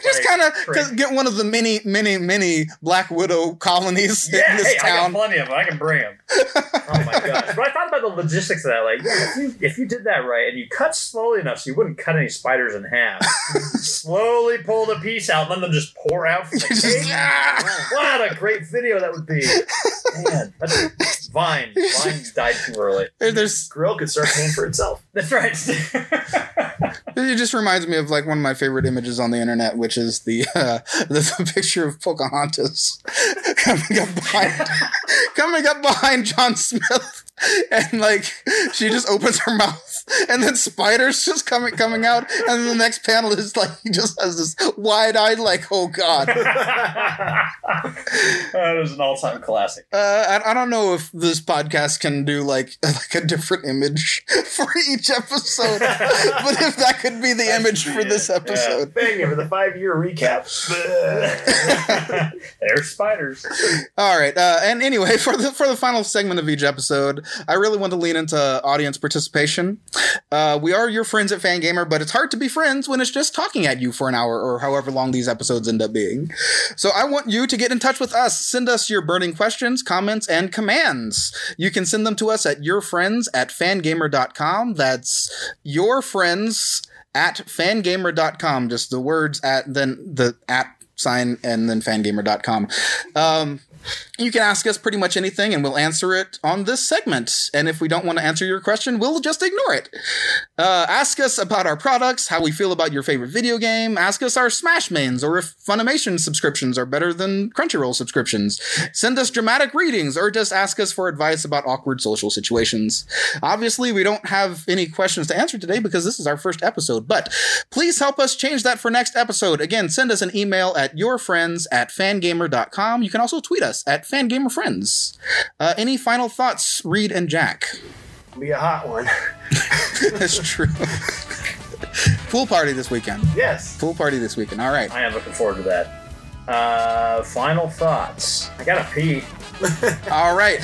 just kind of get one of the many many many black widow colonies Yeah, in this hey, I got town plenty of them. I can bring them. Oh my gosh! But I thought about the logistics of that. Like, yeah, if you if you did that right and you cut slowly enough so you wouldn't cut any spiders in half, *laughs* slowly pull the piece out, let them just pour out from the *laughs* cake. *laughs* What a great video that would be! Man, that's Vine. Vine died too early. there's Grill could start paying for itself. *laughs* That's right. *laughs* It just reminds me of like one of my favorite images on the internet, which is the uh, *laughs* the, the picture of Pocahontas coming up behind coming up behind John Smith, and like she just opens her mouth *laughs* and then spiders just coming coming out, and then the next panel is like he just has this wide eyed like, oh god. *laughs* that was an all-time classic. Uh, I, I don't know if this podcast can do like *laughs* like a different image for each episode, but if that could be the image for this episode. Bang for the five year recap. There's spiders. All right, uh, and anyway, for the for the final segment of each episode, I really want to lean into audience participation. Uh, we are your friends at Fangamer, but it's hard to be friends when it's just talking at you for an hour or however long these episodes end up being. So I want you to get in touch with us. Send us your burning questions, comments, and commands. You can send them to us at yourfriends at fangamer.com. That's your friends at fangamer.com. Just the words at then the at sign and then fangamer.com. Um, you can ask us pretty much anything and we'll answer it on this segment. And if we don't want to answer your question, we'll just ignore it. Uh, ask us about our products, how we feel about your favorite video game. Ask us our Smash mains or if Funimation subscriptions are better than Crunchyroll subscriptions. Send us dramatic readings or just ask us for advice about awkward social situations. Obviously, we don't have any questions to answer today because this is our first episode, but please help us change that for next episode. Again, send us an email at yourfriends at fangamer.com. You can also tweet us at Fangamer Friends. Uh, any final thoughts, Reid and Jack? Be a hot one. *laughs* That's true. *laughs* Pool party this weekend. Yes. Pool party this weekend. All right. I am looking forward to that. Uh, final thoughts. I gotta pee. *laughs* All right.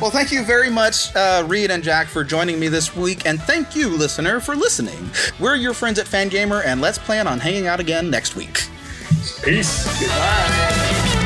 well, thank you very much, uh, Reid and Jack, for joining me this week, and thank you, listener, for listening. We're your friends at Fangamer, and let's plan on hanging out again next week. Peace. Goodbye.